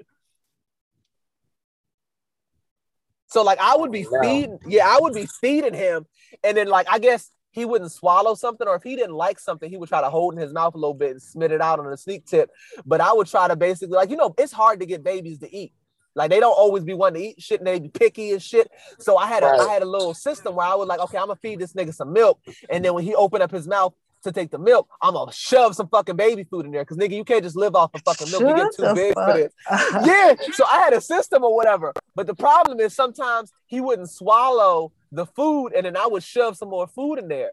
So like I would be Oh, feeding, yeah, I would be feeding him, and then like I guess he wouldn't swallow something, or if he didn't like something, he would try to hold in his mouth a little bit and spit it out on a sneak tip. But I would try to basically like you know it's hard to get babies to eat. Like they don't always be wanting to eat shit and they be picky and shit. So I had a Right. I had a little system where I was like, okay, I'm gonna feed this nigga some milk, and then when he opened up his mouth to take the milk, I'm gonna shove some fucking baby food in there. Cause nigga, you can't just live off of fucking milk. you get too the big for this. Yeah. So I had a system or whatever. But the problem is sometimes he wouldn't swallow the food, and then I would shove some more food in there.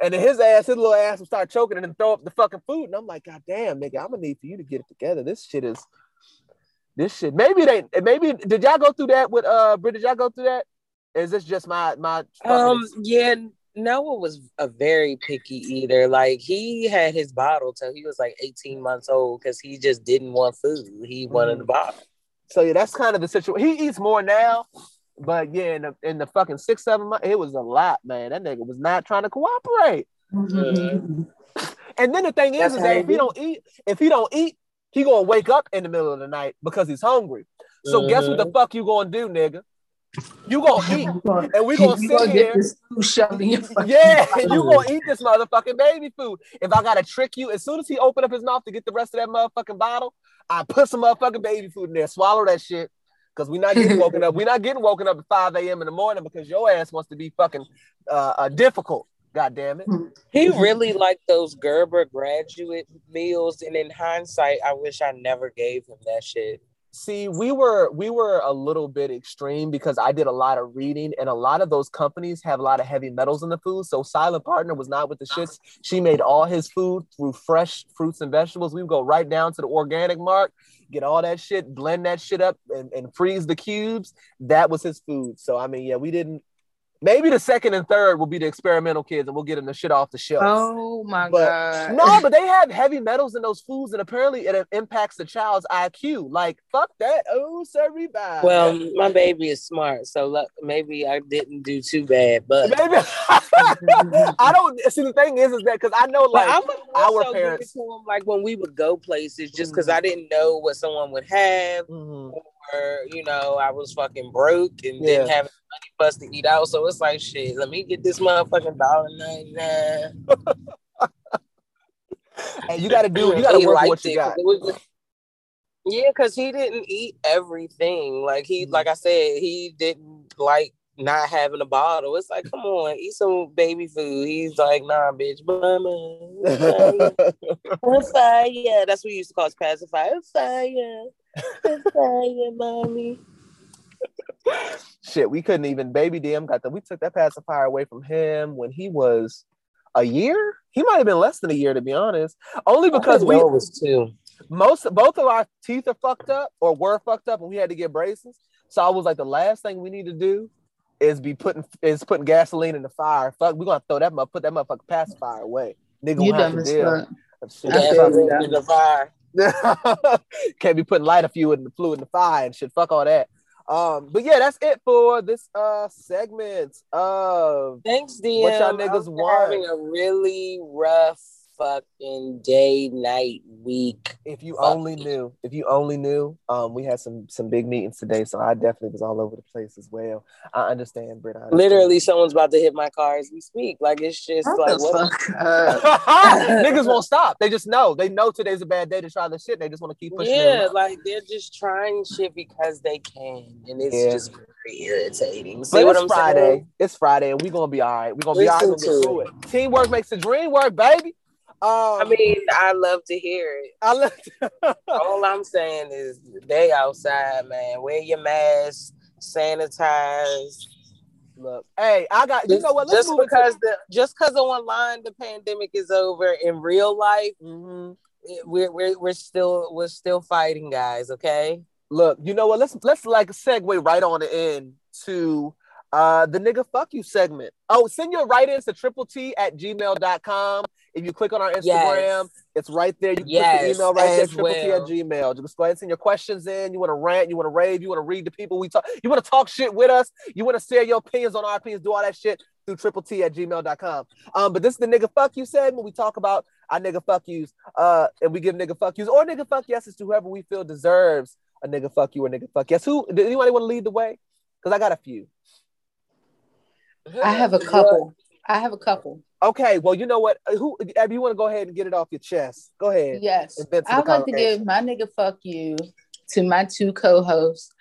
And then his ass, his little ass would start choking and then throw up the fucking food. And I'm like, God damn, nigga, I'm gonna need for you to get it together. This shit is this shit. Maybe they maybe did y'all go through that with uh Britt? Did y'all go through that? Is this just my my Um, yeah, Noah was a very picky eater. Like he had his bottle till he was like 18 months old because he just didn't want food. He wanted the bottle. So yeah, that's kind of the situation. He eats more now, but yeah, in the in the fucking six seven months, it was a lot, man. That nigga was not trying to cooperate. Mhm. And then the thing is, That's is that if he do. don't eat, if he don't eat, he gonna wake up in the middle of the night because he's hungry. So guess what the fuck you gonna do, nigga? You gonna eat, and we gonna You sit gonna here. get this food shoved in your Yeah, you gonna eat this motherfucking baby food. If I gotta trick you, as soon as he open up his mouth to get the rest of that motherfucking bottle, I put some motherfucking baby food in there. Swallow that shit. Cause we're not getting woken up. We're not getting woken up at 5 a.m. in the morning because your ass wants to be fucking uh, uh difficult. God damn it. He really liked those Gerber graduate meals, and in hindsight, I wish I never gave him that shit. See, we were we were a little bit extreme because I did a lot of reading, and a lot of those companies have a lot of heavy metals in the food. So Silent Partner was not with the shits. She made all his food through fresh fruits and vegetables. We would go right down to the organic mark, get all that shit, blend that shit up, and, and freeze the cubes. That was his food. So I mean, yeah, we didn't. Maybe the second and third will be the experimental kids, and we'll get them the shit off the shelf. Oh my But- god. No, but they have heavy metals in those foods, and apparently it impacts the child's IQ. Like, fuck that. Oh, sorry, bye. Well, my baby is smart, so look, maybe I didn't do too bad. But, Maybe I don't see. The thing is, is that because I know, like, I would our also give parents- to him like when we would go places, just because Mhm. I didn't know what someone would have, Mhm. You know, I was fucking broke and didn't Yeah. have money for us to eat out. So it's like, shit, let me get this motherfucking dollar ninety nine. and you got to do, you got to work with what you got. yeah, because he didn't eat everything. Like he, mm-hmm. like I said, he didn't like not having a bottle. It's like, come on, eat some baby food. He's like, nah, bitch, mama. I'm fire. That's what we used to call his pacifier. I'm fire. I'm mommy. Shit, we couldn't even baby DM got that. We took that pacifier away from him when he was a year. He might have been less than a year to be honest. Only because we was two. most both of our teeth are fucked up or were fucked up and we had to get braces. So I was like, the last thing we need to do is be putting is putting gasoline in the fire. Fuck, we're gonna throw that up, put that motherfucking pacifier away. Nigga You won't have dumb to as deal. fuck. Shit, I feel it. in the fire. Can't be putting lighter fluid in the fluid in the fire and shit. Fuck all that. Um, but yeah, that's it for this uh segment of Thanks, DM. What y'all niggas want? Having a really rough fucking day, night, week. if you Fuck. only knew, if you only knew, um, we had some some big meetings today, so I definitely was all over the place as well. I understand, Britt. I understand. Literally, someone's about to hit my car as we speak. Like it's just Shut like the what? fuck niggas won't stop. They just know. They know today's a bad day to try this shit. They just want to keep pushing. Yeah, like they're just trying shit because they can, and it's Yeah. just very irritating. See But what it's I'm Friday. saying? It's Friday, and we're gonna be all right. We're gonna be all right. We're gonna get to through it. Teamwork makes the dream work, baby. Um, I mean, I love to hear it. I love. All I'm saying is they outside, man. Wear your mask, sanitize. Look, hey, I got. You know what? Let's just because the just because online the pandemic is over, in real life, hmm it- we're we're we're still we're still fighting, guys. Okay. Look, you know what? Let's let's like segue right on in to uh the nigga fuck you segment. Oh, send your write-ins to triple T at gmail.com. If you click on our Instagram, Yes. it's right there. You can put Yes, the email right there, as triple T at well. gmail. Just go ahead and send your questions in. You want to rant, you want to rave, you want to read the people we talk, you want to talk shit with us, you want to share your opinions on our opinions, do all that shit through triple T at gmail.com. Um, but this is the nigga fuck you segment. We talk about our nigga fuck yous, uh, and we give nigga fuck yous or nigga fuck yeses to whoever we feel deserves a nigga fuck you or nigga fuck yes. Who do anybody want to lead the way? Because I got a few. I have a couple. I have a couple. Okay, well, you know what? Uh, Who Abby, you want to go ahead and get it off your chest? Go ahead. Yes. And then to the I'd like to give my nigga fuck you to my two co-hosts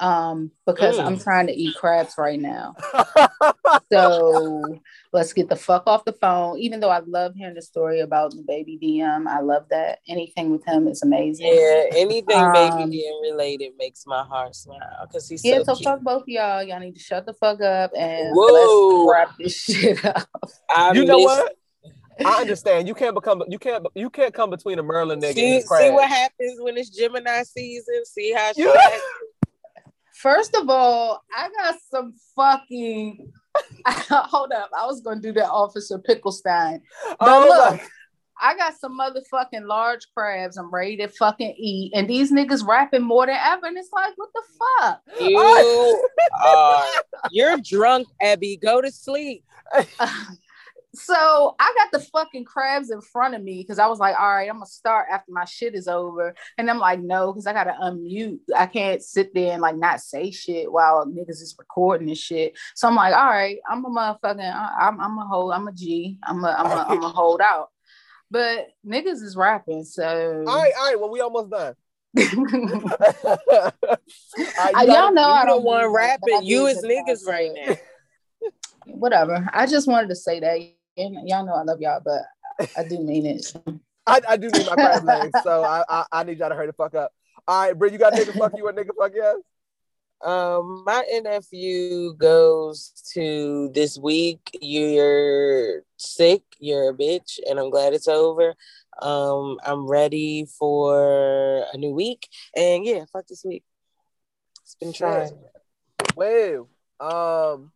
um because Mm. I'm trying to eat crabs right now. So let's get the fuck off the phone. Even though I love hearing the story about the baby DM, I love that. Anything with him is amazing. Yeah, anything Um, baby DM related makes my heart smile because he's Yeah, so so cute. fuck both of y'all. Y'all need to shut the fuck up and Whoa. let's wrap this shit up. I you know what? I understand. You can't become. You can't. You can't come between a Merlin nigga See, and see what happens when it's Gemini season. See how she You- acts? First of all, I got some fucking hold up. I was gonna do that Officer Picklestein. But Oh look, I got some motherfucking large crabs. I'm ready to fucking eat. And these niggas rapping more than ever. And it's like, what the fuck? You are you're drunk, Abby. Go to sleep. so I got the fucking crabs in front of me because I was like, all right, I'm gonna start after my shit is over. And I'm like, no, because I gotta unmute. I can't sit there and like not say shit while niggas is recording and shit. So I'm like, all right, I'm a motherfucking, I- I'm, I'm a hold, I'm a G, I'm a, I'm a, I'm a hold out. But niggas is rapping, so all right, all right. Well, we almost done. All right, you Uh, y'all know I don't want do that, but rapping. You is niggas right now. Whatever. I just wanted to say that. And y'all know I love y'all, but I do mean it. I, I do need my crab legs, so I, I I need y'all to hurry the fuck up. All right, Britt, you got nigga fuck you or nigga fuck yes? Um, my NFU goes to this week. You're sick, you're a bitch, and I'm glad it's over. Um, I'm ready for a new week, and yeah, fuck this week. It's been trying. Well, um,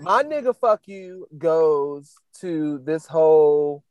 my nigga fuck you goes to this whole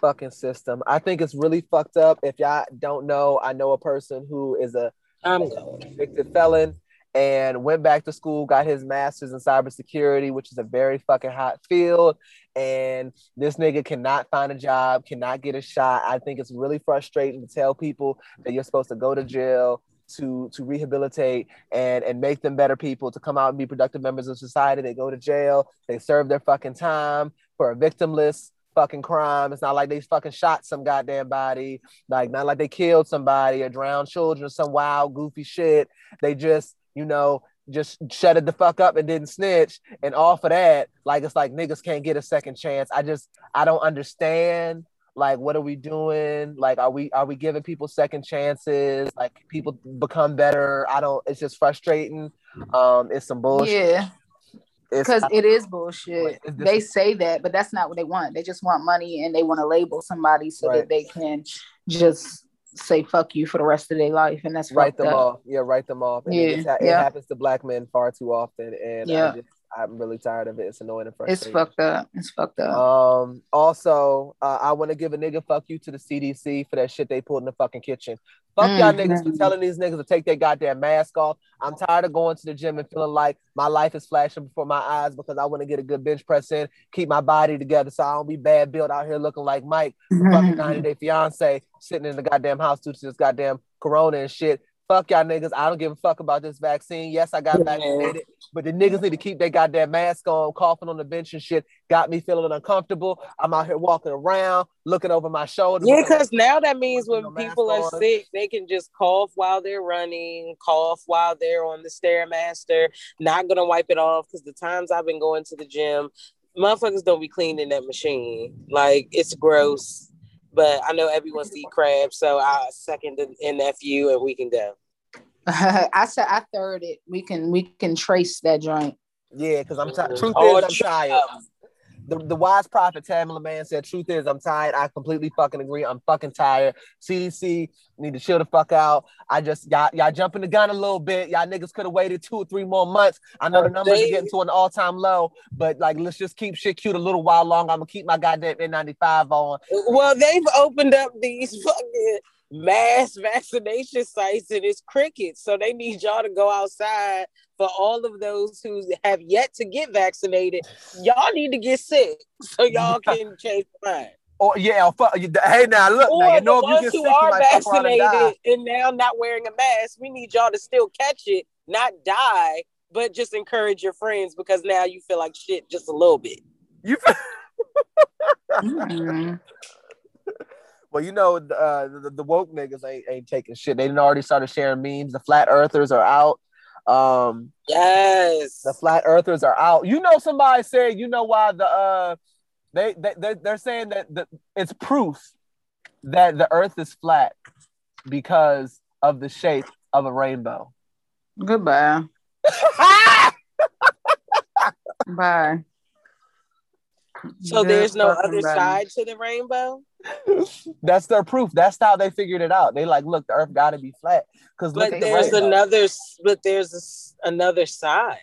fucking system. I think it's really fucked up. If y'all don't know, I know a person who is a I'm convicted felon and went back to school, got his master's in cybersecurity, which is a very fucking hot field. And this nigga cannot find a job, cannot get a shot. I think it's really frustrating to tell people that you're supposed to go to jail to to rehabilitate and and make them better people to come out and be productive members of society. They go to jail, they serve their fucking time for a victimless fucking crime. It's not like they fucking shot some goddamn body, like not like they killed somebody or drowned children or some wild goofy shit. They just, you know, just shut it the fuck up and didn't snitch. And off of that, like it's like niggas can't get a second chance. I just I don't understand Like, what are we doing? Like, are we are we giving people second chances? Like, people become better. I don't. It's just frustrating. Um, it's some bullshit. Yeah, because it is bullshit. They say that, but that's not what they want. They just want money and they want to label somebody so Right. that they can just say fuck you for the rest of their life, and that's write them up. off. Yeah, write them off. And Yeah, it, just ha- it yeah. happens to black men far too often, and Yeah. I just, I'm really tired of it. It's annoying and frustrating. It's fucked up. It's fucked up. Um. Also, uh, I want to give a nigga fuck you to the CDC for that shit they pulled in the fucking kitchen. Fuck y'all niggas for Mhm. telling these niggas to take their goddamn mask off. I'm tired of going to the gym and feeling like my life is flashing before my eyes because I want to get a good bench press in, keep my body together, so I don't be bad built out here looking like Mike, fucking 90 Day Fiance, sitting in the goddamn house due to this goddamn corona and shit. Fuck y'all niggas. I don't give a fuck about this vaccine. Yes, I got vaccinated, but the niggas need to keep their goddamn mask on, coughing on the bench and shit. Got me feeling uncomfortable. I'm out here walking around, looking over my shoulder. Yeah, because now that means when people are on. sick, they can just cough while they're running, cough while they're on the stairmaster. Not gonna wipe it off because the times I've been going to the gym, motherfuckers don't be cleaning that machine. Like it's gross. But I know everyone's eat crab, so I second the NFU and we can go. I said I third it. We can we can trace that joint. Yeah, because I'm tired. Truth Oh, is, I'm tr- tired. The, the wise prophet Tamela Mann said, "Truth is, I'm tired. I completely fucking agree. I'm fucking tired. CDC need to chill the fuck out. I just y'all y'all jumping the gun a little bit. Y'all niggas could have waited two or three more months. I know the numbers are getting to an all time low, but like let's just keep shit cute a little while longer. I'm gonna keep my goddamn N95 on. Well, they've opened up these fucking mass vaccination sites and it's crickets. So they need y'all to go outside for all of those who have yet to get vaccinated. Y'all need to get sick so y'all can change their mind. Or yeah, fuck, hey now look, now Or you know the if you ones get who sick, you are might fuck around and die. vaccinated and now not wearing a mask, we need y'all to still catch it, not die, but just encourage your friends because now you feel like shit just a little bit. You feel- Mhm. Well, you know, uh, the, the woke niggas ain't, ain't taking shit. They didn't already started sharing memes. The flat earthers are out. Um, Yes. the flat earthers are out. You know, somebody said, you know why the uh, they they they they're saying that the, it's proof that the Earth is flat because of the shape of a rainbow. Goodbye. Bye. so there's no other fucking side to the rainbow? That's their proof. That's how they figured it out. They like, look, the Earth got to be flat because look But at the there's rainbow. another but there's a s another side.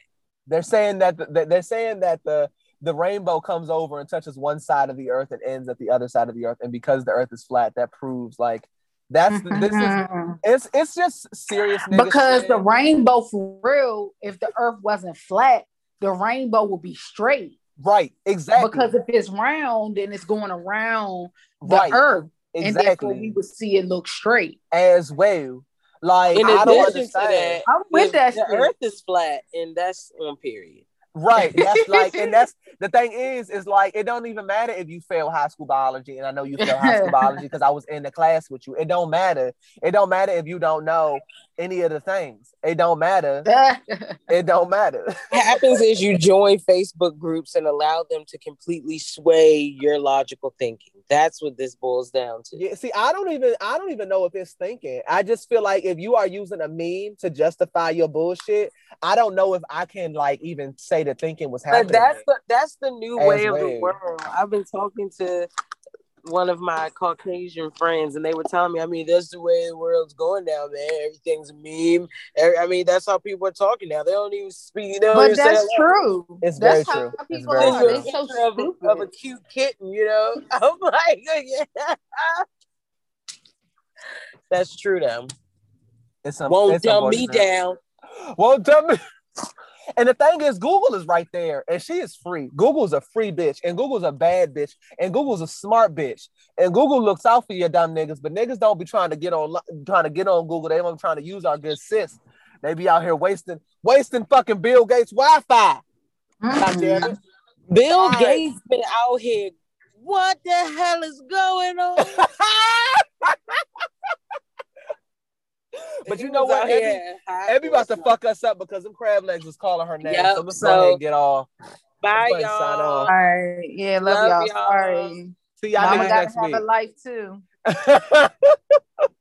They're saying that the, they're saying that the the rainbow comes over and touches one side of the earth and ends at the other side of the earth, and because the earth is flat, that proves like that's this is Mhm. it's it's just serious because shit. the rainbow for real, if the earth wasn't flat, the rainbow would be straight. Right exactly Because if it's round, then it's going around the right earth. And therefore we would see it look straight. as well. Like In I don't addition to understand. that, I'm with that the shit. earth is flat and that's on period. Right. That's like, and that's the thing is, is like it don't even matter if you fail high school biology, and I know you fail high school biology because I was in the class with you. It don't matter. It don't matter if you don't know any of the things. It don't matter. It don't matter. What happens is you join Facebook groups and allow them to completely sway your logical thinking. That's what this boils down to. Yeah, see, I don't even I don't even know if it's thinking. I just feel like if you are using a meme to justify your bullshit, I don't know if I can like even say the thinking was happening. But that's the that's the new way of the world. I've been talking to one of my Caucasian friends, and they were telling me, I mean, that's the way the world's going now, man. Everything's a meme. Every- I mean, that's how people are talking now. They don't even speak. They don't but even that's hello. true. It's that's very how true. It's people very are. true. They're There's a so of, stupid. a, of a cute kitten, you know. I'm like, yeah. That's true, though. It's some, Won't it's dumb me down. Won't dumb me. And the thing is, Google is right there, and she is free. Google's a free bitch, and Google's a bad bitch, and Google's a smart bitch, and Google looks out for your dumb niggas. But niggas don't be trying to get on, trying to get on Google. They don't be trying to use our good sis. They be out here wasting, wasting fucking Bill Gates Wi-Fi. God damn it. Mm-hmm. Bill All right. Gates been out here. What the hell is going on? but you know what? out Every, here high Every about to fuck us up because them crab legs was calling her name. Yep, so let's so- go ahead and get off. Bye, Let's go ahead and sign y'all. off. All right. Yeah, love, Love y'all. y'all. Sorry. See y'all Mama niggas gotta next have a life too.